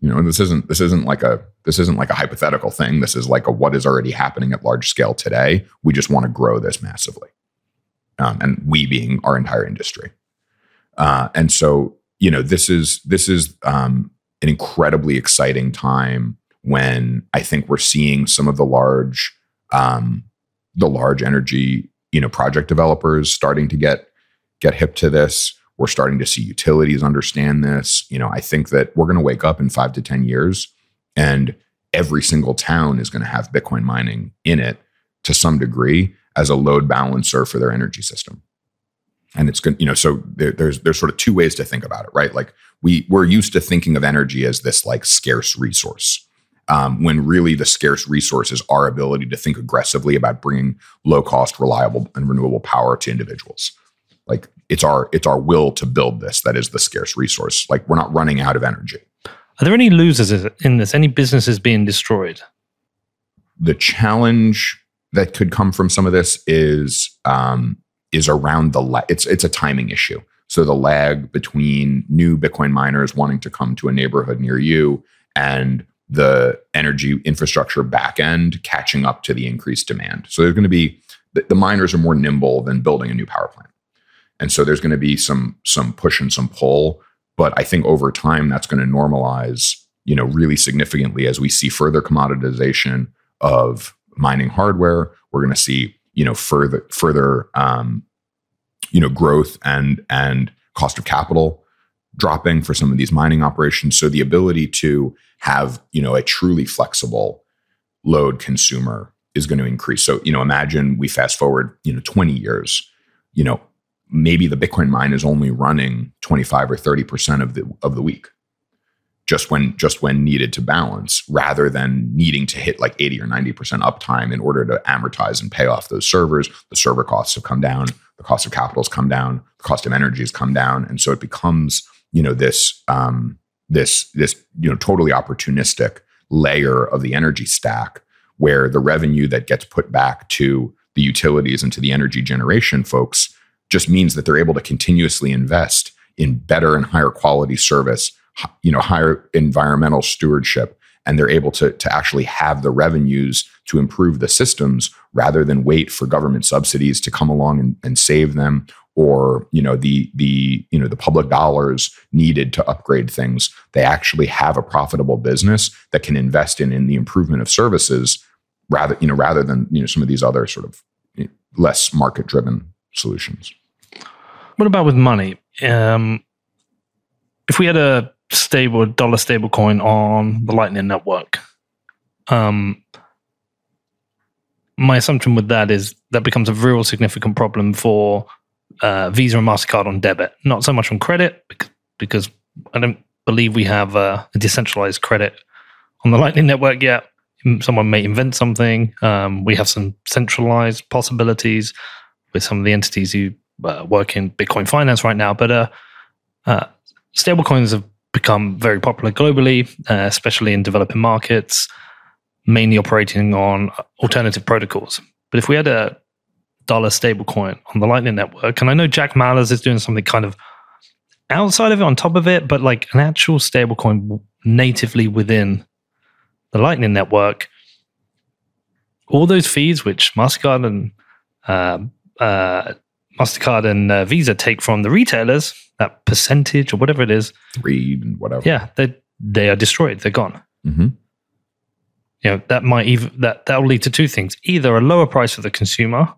You know, this isn't this isn't like a this isn't like a hypothetical thing. This is like a what is already happening at large scale today. We just want to grow this massively, um, and we being our entire industry. Uh, and so, you know, this is this is um, an incredibly exciting time when I think we're seeing some of the large um, the large energy you know project developers starting to get get hip to this. We're starting to see utilities understand this. You know, I think that we're going to wake up in five to 10 years and every single town is going to have Bitcoin mining in it to some degree as a load balancer for their energy system. And it's good, you know, so there, there's there's sort of two ways to think about it, right? Like we we're used to thinking of energy as this like scarce resource. Um, when really the scarce resource is our ability to think aggressively about bringing low cost, reliable, and renewable power to individuals. Like it's our it's our will to build this that is the scarce resource. Like we're not running out of energy. Are there any losers in this? Any businesses being destroyed? The challenge that could come from some of this is um, is around the la- it's it's a timing issue. So the lag between new Bitcoin miners wanting to come to a neighborhood near you and the energy infrastructure backend catching up to the increased demand. So there's going to be the, the miners are more nimble than building a new power plant. And so there's going to be some some push and some pull but I think over time that's going to normalize, you know, really significantly as we see further commoditization of mining hardware. We're going to see, you know, further further um, you know growth and and cost of capital dropping for some of these mining operations. So the ability to have you know a truly flexible load consumer is going to increase. So you know imagine we fast forward you know 20 years, you know maybe the Bitcoin mine is only running 25 or 30 percent of the of the week just when just when needed to balance rather than needing to hit like 80 or 90% uptime in order to amortize and pay off those servers the server costs have come down the cost of capital has come down the cost of energy has come down and so it becomes you know this um, this this you know totally opportunistic layer of the energy stack where the revenue that gets put back to the utilities and to the energy generation folks just means that they're able to continuously invest in better and higher quality service you know higher environmental stewardship and they're able to, to actually have the revenues to improve the systems rather than wait for government subsidies to come along and, and save them or you know the the you know the public dollars needed to upgrade things they actually have a profitable business that can invest in in the improvement of services rather you know rather than you know some of these other sort of less market driven solutions what about with money um, if we had a stable dollar stable coin on the Lightning Network. Um, my assumption with that is that becomes a real significant problem for uh, Visa and Mastercard on debit, not so much on credit because I don't believe we have a, a decentralized credit on the Lightning Network yet. Someone may invent something. Um, we have some centralized possibilities with some of the entities who uh, work in Bitcoin finance right now, but uh, uh, stablecoins have become very popular globally, uh, especially in developing markets, mainly operating on alternative protocols. But if we had a dollar stablecoin on the Lightning Network, and I know Jack Mallers is doing something kind of outside of it, on top of it, but like an actual stablecoin natively within the Lightning Network, all those fees which Mastercard and uh, uh, Mastercard and uh, Visa take from the retailers that percentage or whatever it is, three whatever. Yeah, they they are destroyed. They're gone. Mm-hmm. You know that might even that that will lead to two things: either a lower price for the consumer,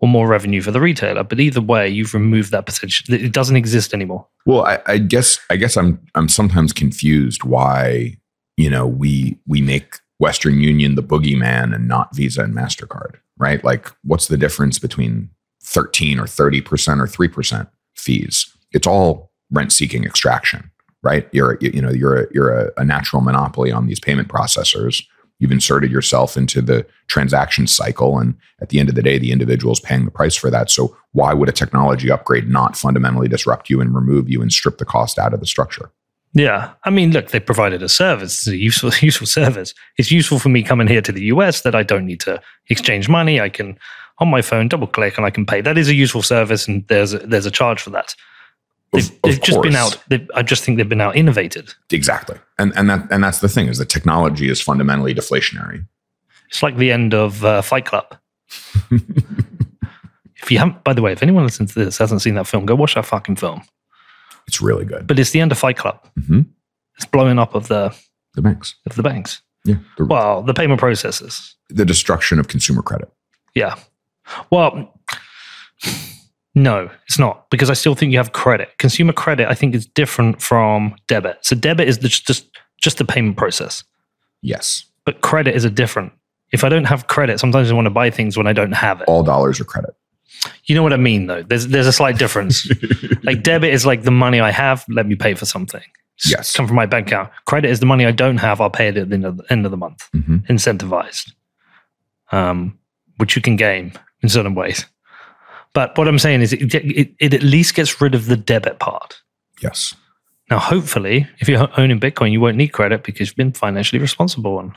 or more revenue for the retailer. But either way, you've removed that percentage. It doesn't exist anymore. Well, I, I guess I guess I'm I'm sometimes confused why you know we we make Western Union the boogeyman and not Visa and Mastercard, right? Like, what's the difference between 13 or 30 percent or three percent fees? it's all rent seeking extraction, right? You're you know you're a, you're a, a natural monopoly on these payment processors. You've inserted yourself into the transaction cycle, and at the end of the day, the individual is paying the price for that. So why would a technology upgrade not fundamentally disrupt you and remove you and strip the cost out of the structure? Yeah, I mean, look, they provided a service, it's a useful, useful service. It's useful for me coming here to the US that I don't need to exchange money. I can on my phone double click and I can pay. That is a useful service, and there's a, there's a charge for that. They've, of, they've just been out. I just think they've been out innovated. Exactly, and and that and that's the thing is the technology is fundamentally deflationary. It's like the end of uh, Fight Club. if you haven't, by the way, if anyone listens to this hasn't seen that film, go watch that fucking film. It's really good. But it's the end of Fight Club. Mm-hmm. It's blowing up of the the banks of the banks. Yeah. The, well, the payment processes. The destruction of consumer credit. Yeah. Well, no, it's not because I still think you have credit. Consumer credit, I think, is different from debit. So debit is the, just just the payment process. Yes, but credit is a different. If I don't have credit, sometimes I want to buy things when I don't have it. All dollars are credit. You know what I mean, though. There's there's a slight difference. like debit is like the money I have. Let me pay for something. Yes, come from my bank account. Credit is the money I don't have. I'll pay it at the end of the, end of the month. Mm-hmm. Incentivized, um, which you can game in certain ways. But what I'm saying is, it, it, it at least gets rid of the debit part. Yes. Now, hopefully, if you're owning Bitcoin, you won't need credit because you've been financially responsible. And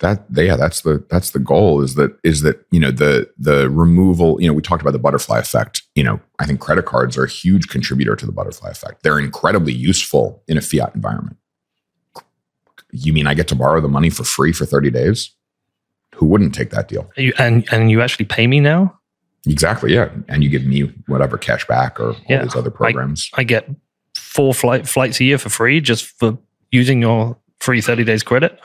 that, yeah, that's the that's the goal. Is that is that you know the the removal. You know, we talked about the butterfly effect. You know, I think credit cards are a huge contributor to the butterfly effect. They're incredibly useful in a fiat environment. You mean I get to borrow the money for free for 30 days? Who wouldn't take that deal? You, and and you actually pay me now? Exactly. Yeah. And you give me whatever cash back or all yeah, these other programs. I, I, get four flight flights a year for free just for using your free 30 days credit.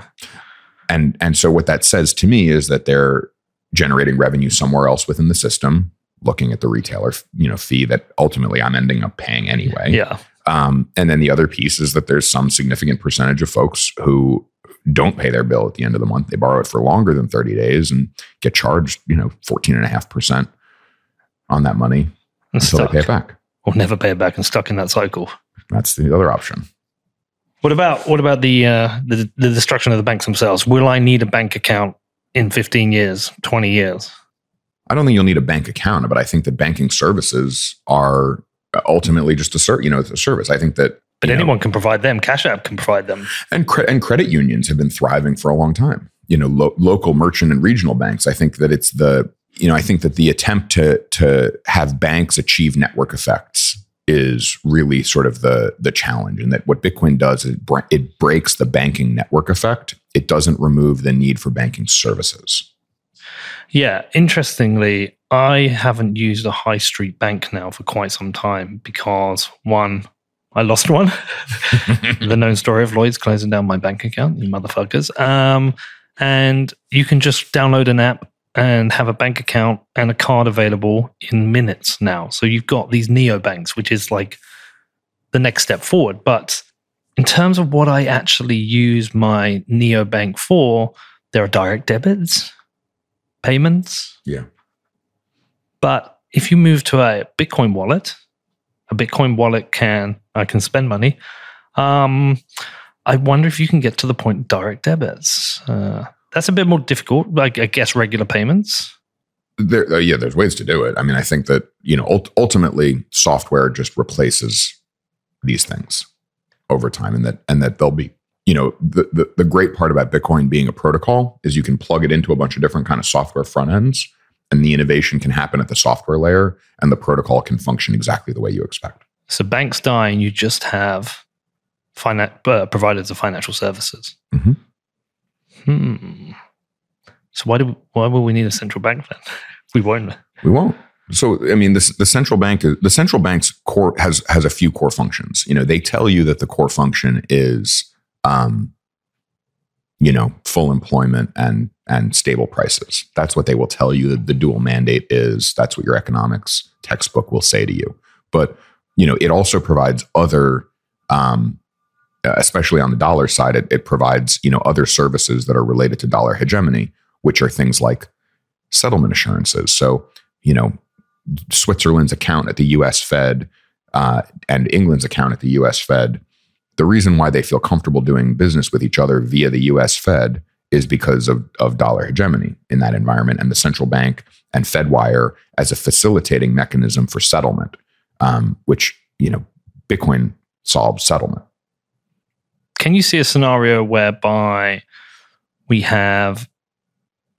And and so what that says to me is that they're generating revenue somewhere else within the system, looking at the retailer, you know, fee that ultimately I'm ending up paying anyway. Yeah. Um, and then the other piece is that there's some significant percentage of folks who don't pay their bill at the end of the month. They borrow it for longer than 30 days and get charged, you know, 14.5% on that money And until they pay it back. Or never pay it back and stuck in that cycle. That's the other option. What about what about the uh, the the destruction of the banks themselves? Will I need a bank account in 15 years, 20 years? I don't think you'll need a bank account, but I think that banking services are ultimately just a ser- you know, a service. I think that But you know, anyone can provide them. Cash App can provide them. and cre- and credit unions have been thriving for a long time. You know, lo- local merchant and regional banks. I think that it's the you know I think that the attempt to to have banks achieve network effects is really sort of the the challenge, and that what Bitcoin does is br- it breaks the banking network effect. It doesn't remove the need for banking services. Yeah, interestingly, I haven't used a high street bank now for quite some time because one, I lost one. the known story of Lloyds closing down my bank account, you motherfuckers. Um, and you can just download an app and have a bank account and a card available in minutes now. So you've got these neo banks, which is like the next step forward. But in terms of what I actually use my neo bank for, there are direct debits, payments. Yeah. But if you move to a Bitcoin wallet, a Bitcoin wallet can I can spend money. Um, I wonder if you can get to the point direct debits. Uh, that's a bit more difficult. Like I guess regular payments. There, uh, yeah, there's ways to do it. I mean, I think that you know, ult- ultimately, software just replaces these things over time, and that and that they'll be, you know, the, the the great part about Bitcoin being a protocol is you can plug it into a bunch of different kind of software front ends, and the innovation can happen at the software layer, and the protocol can function exactly the way you expect. So banks die, and you just have finan- uh, providers of financial services. Mhm. Hmm. So why do why will we need a central bank then? we won't. We won't. So, I mean, this, the central bank the central bank's core has has a few core functions. You know, they tell you that the core function is, um, you know, full employment and and stable prices. That's what they will tell you. The dual mandate is. That's what your economics textbook will say to you. But you know, it also provides other, um, especially on the dollar side, it, it provides you know other services that are related to dollar hegemony, which are things like settlement assurances. So, you know, Switzerland's account at the US Fed uh, and England's account at the US Fed, the reason why they feel comfortable doing business with each other via the US Fed is because of, of dollar hegemony in that environment and the central bank and FedWire as a facilitating mechanism for settlement, um, which, you know, Bitcoin solves settlement. Can you see a scenario whereby we have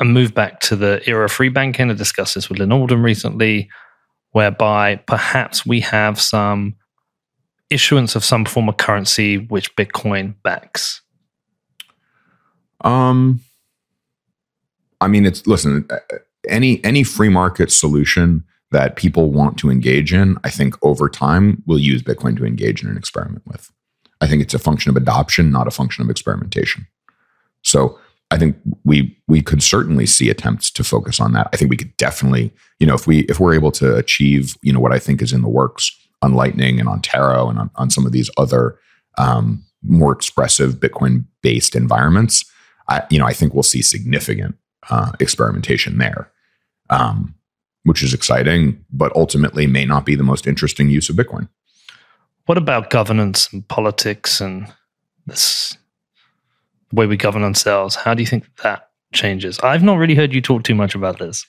a move back to the era of free banking? I discussed this with Lyn Alden recently, whereby perhaps we have some issuance of some form of currency which Bitcoin backs. Um, I mean, it's listen. Any any free market solution that people want to engage in, I think over time will use Bitcoin to engage in an experiment with. I think it's a function of adoption, not a function of experimentation. So I think we we could certainly see attempts to focus on that. I think we could definitely, you know, if we if we're able to achieve, you know, what I think is in the works on Lightning and on and on, on some of these other um, more expressive Bitcoin based environments, I, you know, I think we'll see significant uh, experimentation there, um, which is exciting, but ultimately may not be the most interesting use of Bitcoin. What about governance and politics and this way we govern ourselves? How do you think that changes? I've not really heard you talk too much about this.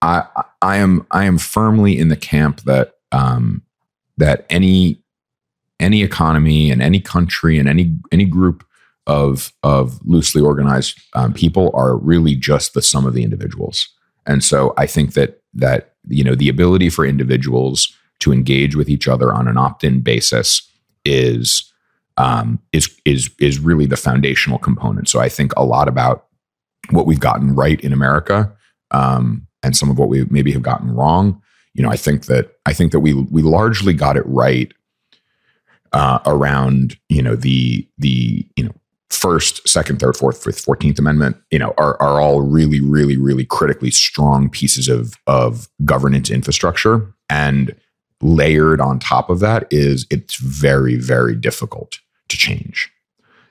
I, I am I am firmly in the camp that um, that any any economy and any country and any any group of of loosely organized um, people are really just the sum of the individuals. And so I think that that you know the ability for individuals to engage with each other on an opt-in basis is um, is is is really the foundational component. So I think a lot about what we've gotten right in America um, and some of what we maybe have gotten wrong. You know, I think that I think that we we largely got it right uh, around you know the the you know first, second, third, fourth, fifth, fourteenth Amendment, you know, are are all really, really, really critically strong pieces of of governance infrastructure. And layered on top of that is it's very, very difficult to change.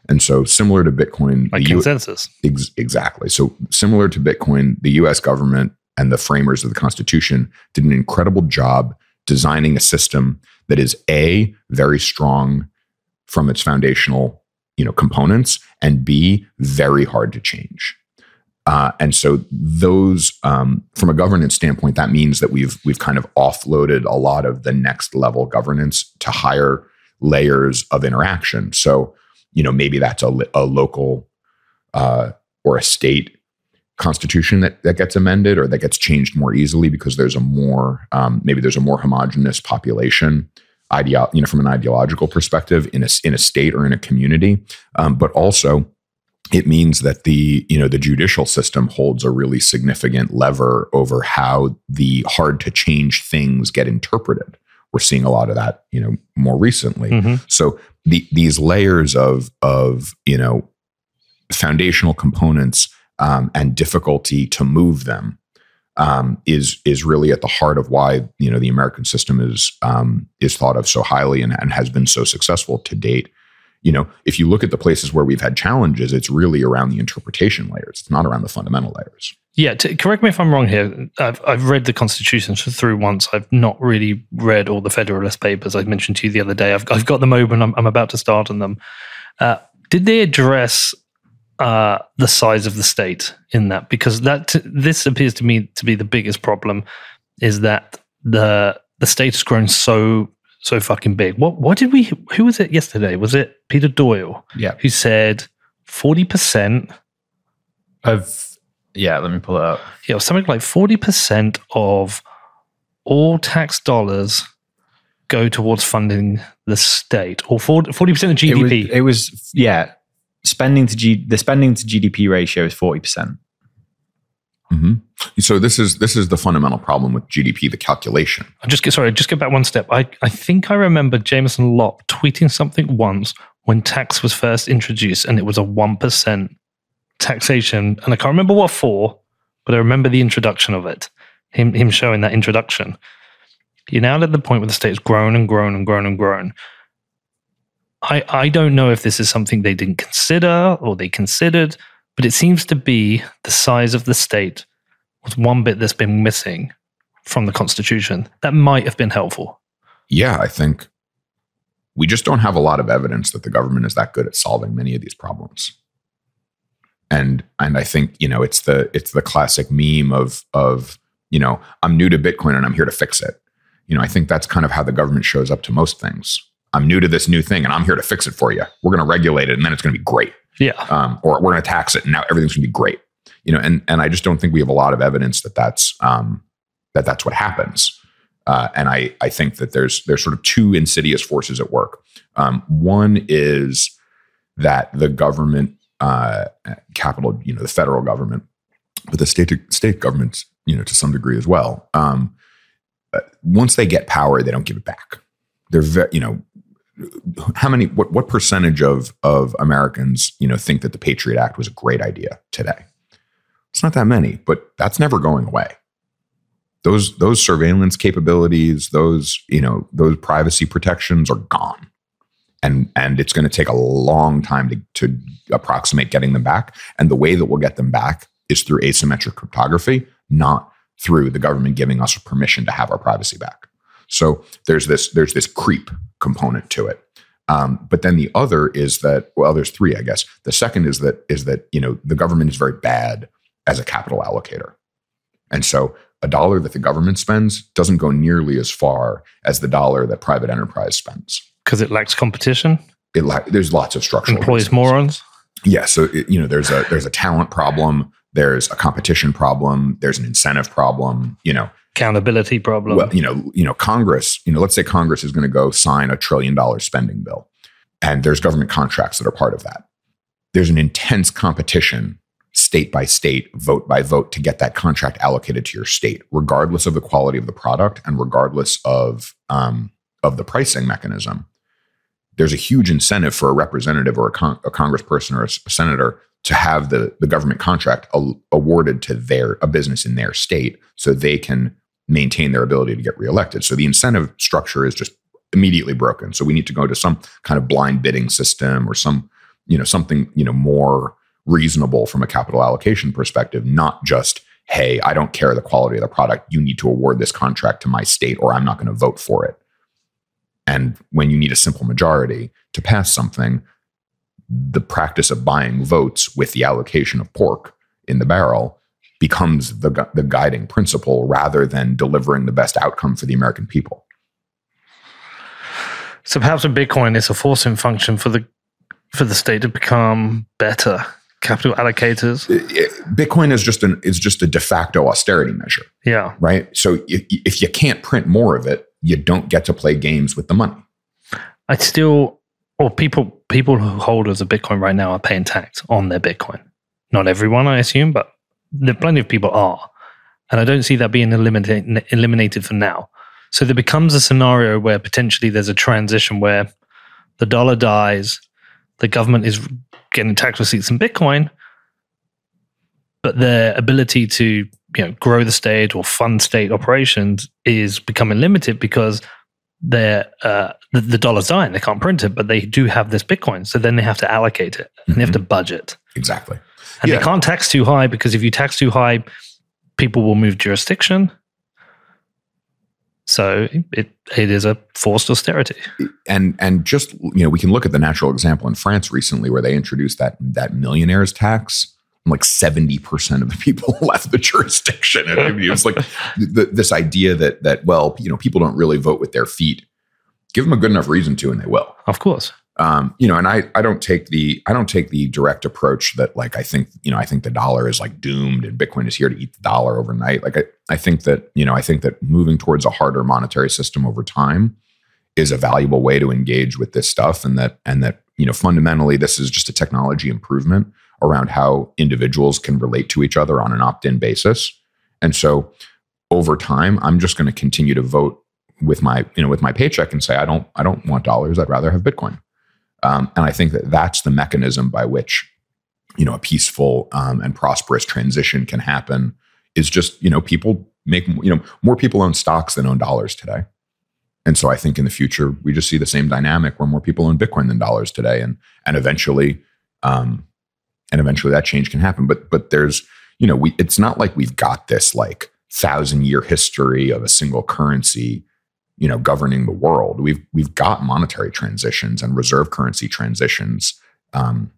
And so, similar to Bitcoin, like the U- consensus. Ex- exactly. So, similar to Bitcoin, the US government and the framers of the Constitution did an incredible job designing a system that is A, very strong from its foundational you know, components, and B, very hard to change. Uh, and so those, um, from a governance standpoint, that means that we've we've kind of offloaded a lot of the next level governance to higher layers of interaction. So, you know, maybe that's a, a local uh, or a state constitution that, that gets amended or that gets changed more easily because there's a more um, maybe there's a more homogenous population ideo- you know from an ideological perspective in a in a state or in a community um, but also it means that the you know the judicial system holds a really significant lever over how the hard to change things get interpreted we're seeing a lot of that you know more recently Mhm. so the, these layers of of you know foundational components um, and difficulty to move them um, is is really at the heart of why you know the American system is um, is thought of so highly and, and has been so successful to date. You know, if you look at the places where we've had challenges, it's really around the interpretation layers. It's not around the fundamental layers. Yeah, to, correct me if I'm wrong here. I've, I've read the Constitution through once. I've not really read all the Federalist Papers I mentioned to you the other day. I've, I've got them open. I'm, I'm about to start on them. Uh, did they address uh, the size of the state in that? Because that this appears to me to be the biggest problem. Is that the the state has grown so so fucking big. What what did we who was it yesterday? Was it Peter Doyle? Yeah. Who said 40% of yeah, let me pull it up. Yeah, something like 40% of all tax dollars go towards funding the state or 40% of GDP. It was, it was yeah, spending to G, the spending to GDP ratio is 40%. Mm-hmm. So this is this is the fundamental problem with GDP, the calculation. I'm sorry, just go back one step. I, I think I remember Jameson Lopp tweeting something once when tax was first introduced, and it was a one percent taxation, and I can't remember what for, but I remember the introduction of it, him him showing that introduction. You're now at the point where the state's grown and grown and grown and grown. I I don't know if this is something they didn't consider or they considered but it seems to be the size of the state was one bit that's been missing from the Constitution. That might have been helpful. Yeah, I think we just don't have a lot of evidence that the government is that good at solving many of these problems. And and I think you know it's the it's the classic meme of of you know I'm new to Bitcoin and I'm here to fix it. You know I think that's kind of how the government shows up to most things. I'm new to this new thing and I'm here to fix it for you. We're going to regulate it and then it's going to be great. Yeah. um, or we're going to tax it and now everything's going to be great. You know and and i just don't think we have a lot of evidence that that's um, that that's what happens. Uh, and i i think that there's there's sort of two insidious forces at work. Um, one is that the government uh, capital you know the federal government but the state state governments you know to some degree as well um, uh, once they get power they don't give it back. They're very you know how many what what percentage of of Americans you know think that the Patriot Act was a great idea today? It's not that many, but that's never going away. Those those surveillance capabilities, those you know those privacy protections are gone, and and it's going to take a long time to to approximate getting them back. And the way that we'll get them back is through asymmetric cryptography, not through the government giving us permission to have our privacy back. So there's this there's this creep component to it. Um, but then the other is that well, there's three, I guess. The second is that is that you know the government is very bad as a capital allocator, and so a dollar that the government spends doesn't go nearly as far as the dollar that private enterprise spends. Because it lacks competition, It la- there's lots of structural employs reasons. morons. Yeah, so it, you know, there's a there's a talent problem, there's a competition problem, there's an incentive problem. You know, Accountability problem. well, you know, you know, Congress, you know, let's say Congress is going to go sign a trillion dollar spending bill, and there's government contracts that are part of that. There's an intense competition, state by state, vote by vote, to get that contract allocated to your state, regardless of the quality of the product and regardless of um, of the pricing mechanism. there's a huge incentive for a representative or a, con- a congressperson or a, a senator to have the, the government contract awarded to their a business in their state so they can maintain their ability to get reelected. So the incentive structure is just immediately broken. So we need to go to some kind of blind bidding system or some, you know, something, you know, more reasonable from a capital allocation perspective, not just, hey, I don't care the quality of the product. You need to award this contract to my state or I'm not going to vote for it. And when you need a simple majority to pass something, the practice of buying votes with the allocation of pork in the barrel becomes the, gu- the guiding principle rather than delivering the best outcome for the American people. So perhaps with Bitcoin, it's a forcing function for the for the state to become better capital allocators. It- it- Bitcoin is just an is just a de facto austerity measure, Yeah. right? So if, if you can't print more of it, you don't get to play games with the money. I still, or people people who holders of Bitcoin right now are paying tax on their Bitcoin. Not everyone, I assume, but there plenty of people are, and I don't see that being eliminated eliminated for now. So there becomes a scenario where potentially there's a transition where the dollar dies, the government is getting tax receipts in Bitcoin, but their ability to you know grow the state or fund state operations is becoming limited because they're uh, the, the dollar's dying. They can't print it, but they do have this Bitcoin. So then they have to allocate it and they have to budget. Exactly. And Yeah. they can't tax too high because if you tax too high, people will move jurisdiction. So it it is a forced austerity. and and just you know we can look at the natural example in France recently where they introduced that that millionaires tax and like 70% of the people left the jurisdiction and I mean, it was like th- this idea that that well you know people don't really vote with their feet give them a good enough reason to and they will Of course. Um, you know, and I, I don't take the, I don't take the direct approach that like, I think, you know, I think the dollar is like doomed and Bitcoin is here to eat the dollar overnight. Like, I, I think that, you know, I think that moving towards a harder monetary system over time is a valuable way to engage with this stuff. And that, and that, you know, fundamentally, this is just a technology improvement around how individuals can relate to each other on an opt in basis. And so over time, I'm just going to continue to vote with my you know with my paycheck and say I don't I don't want dollars I'd rather have Bitcoin um, and I think that that's the mechanism by which you know a peaceful um, and prosperous transition can happen is just you know people make you know more people own stocks than own dollars today. And so I think in the future we just see the same dynamic where more people own Bitcoin than dollars today and and eventually um, and eventually that change can happen. But but there's you know we it's not like we've got this like thousand year history of a single currency you know governing the world. We've we've got monetary transitions and reserve currency transitions um,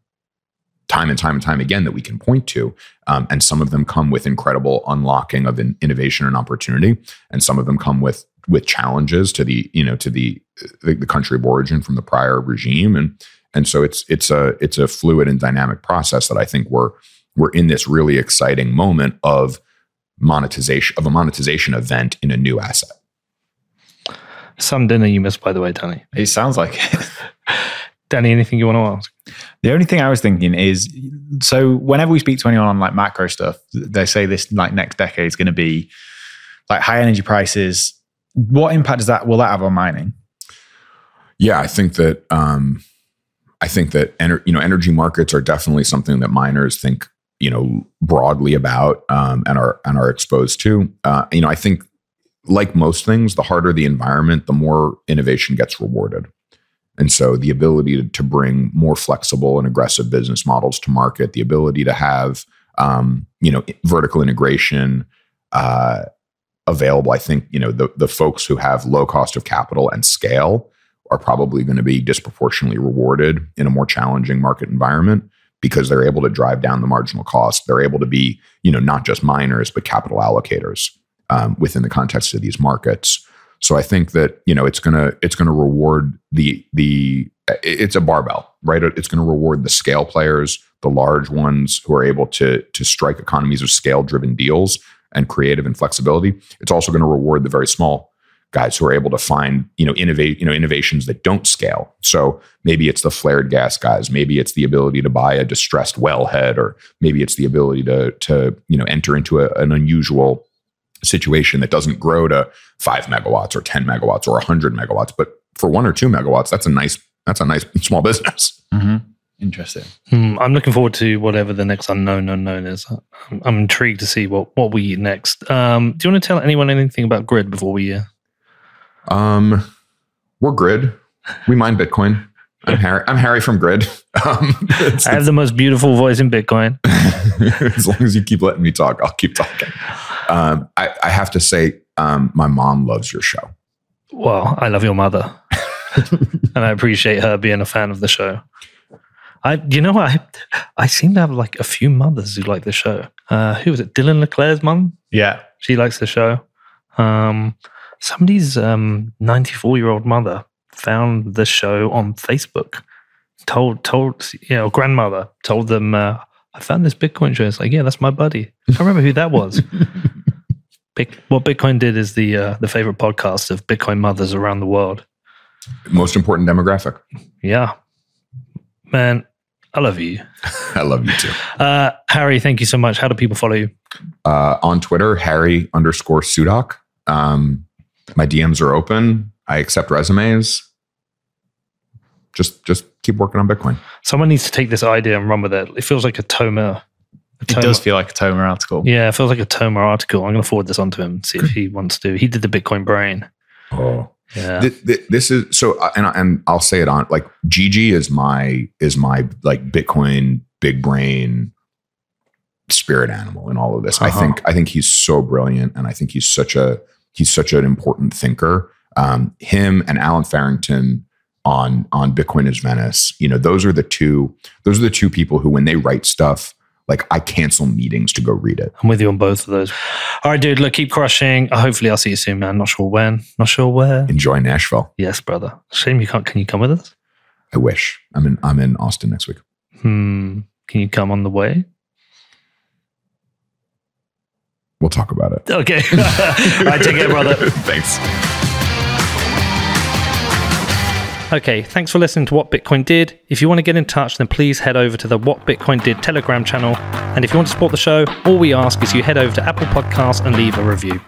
time and time and time again that we can point to um, and some of them come with incredible unlocking of in, innovation and opportunity and some of them come with with challenges to the you know to the, the the country of origin from the prior regime. And and so it's it's a it's a fluid and dynamic process that I think we're we're in this really exciting moment of monetization of a monetization event in a new asset Some dinner you missed, by the way, Danny. It sounds like it. Danny, anything you want to ask? The only thing I was thinking is so whenever we speak to anyone on like macro stuff, they say this like next decade is going to be like high energy prices. What impact does that will that have on mining? Yeah, I think that um, I think that ener- you know energy markets are definitely something that miners think you know broadly about um, and are and are exposed to. Uh, you know, I think like most things, the harder the environment, the more innovation gets rewarded. And so the ability to, bring more flexible and aggressive business models to market, the ability to have um, you know vertical integration uh, available, I think you know the the folks who have low cost of capital and scale are probably going to be disproportionately rewarded in a more challenging market environment because they're able to drive down the marginal cost. They're able to be you know not just miners but capital allocators um, within the context of these markets. So I think that you know it's gonna it's gonna reward the the it's a barbell, right? It's to reward the scale players, the large ones who are able to to strike economies of scale driven deals and creative and flexibility. It's also going to reward the very small guys who are able to find you know innovate you know innovations that don't scale. So maybe it's the flared gas guys, maybe it's the ability to buy a distressed wellhead, or maybe it's the ability to to you know enter into a, an unusual situation that doesn't grow to five megawatts or 10 megawatts or 100 megawatts. But for one or two megawatts, that's a nice That's a nice small business. Interesting. Hmm, I'm looking forward to whatever the next unknown unknown is. I'm, I'm intrigued to see what, what we eat next. Um, do you want to tell anyone anything about Grid before we? Uh, Um, we're Grid. We mine Bitcoin. I'm Harry. I'm Harry from Grid. Um, it's- I have the most beautiful voice in Bitcoin. as long as you keep letting me talk, I'll keep talking. Um, I, I have to say, um, my mom loves your show. Well, I love your mother, and I appreciate her being a fan of the show. I, you know, I, I seem to have like a few mothers who like the show. Uh, who was it? Dylan LeClair's mom. Yeah. She likes the show. Um, somebody's um 94 year old mother found the show on Facebook. Told told you know grandmother told them uh, I found this Bitcoin show. It's like yeah, that's my buddy. I can't remember who that was. Big, what Bitcoin did is the uh, the favorite podcast of Bitcoin mothers around the world. Most important demographic. Yeah, man, I love you, I love you too. uh, Harry. Thank you so much. How do people follow you? Uh, on Twitter, Harry underscore Sudock. Um, my DMs are open. I accept resumes. Just just keep working on Bitcoin. Someone needs to take this idea and run with it. It feels like a Tomer. A It does feel like a Tomer article. Yeah, it feels like a Tomer article. I'm going to forward this on to him, see if he wants to. He did the Bitcoin brain. Oh, Yeah. Th- th- this is so, uh, and and I'll say it on like Gigi is my is my like Bitcoin big brain spirit animal in all of this. I Uh-huh. think I think he's so brilliant, and I think he's such a he's such an important thinker. Um, him and Allen Farrington on on Bitcoin is Venice. You know, those are the two. Those are the two people who, when they write stuff, like I cancel meetings to go read it. I'm with you on both of those. All right, dude. Look, keep crushing. Uh, Hopefully, I'll see you soon, man. Not sure when. Not sure where. Enjoy Nashville. Yes, brother. Shame you can't. Can you come with us? I wish. I'm in I'm in Austin next week. Hmm. Can you come on the way? We'll talk about it. Okay. All right, take care, brother. Thanks. Okay, thanks for listening to What Bitcoin Did. If you want to get in touch, then please head over to the What Bitcoin Did Telegram channel. And if you want to support the show, all we ask is you head over to Apple Podcasts and leave a review.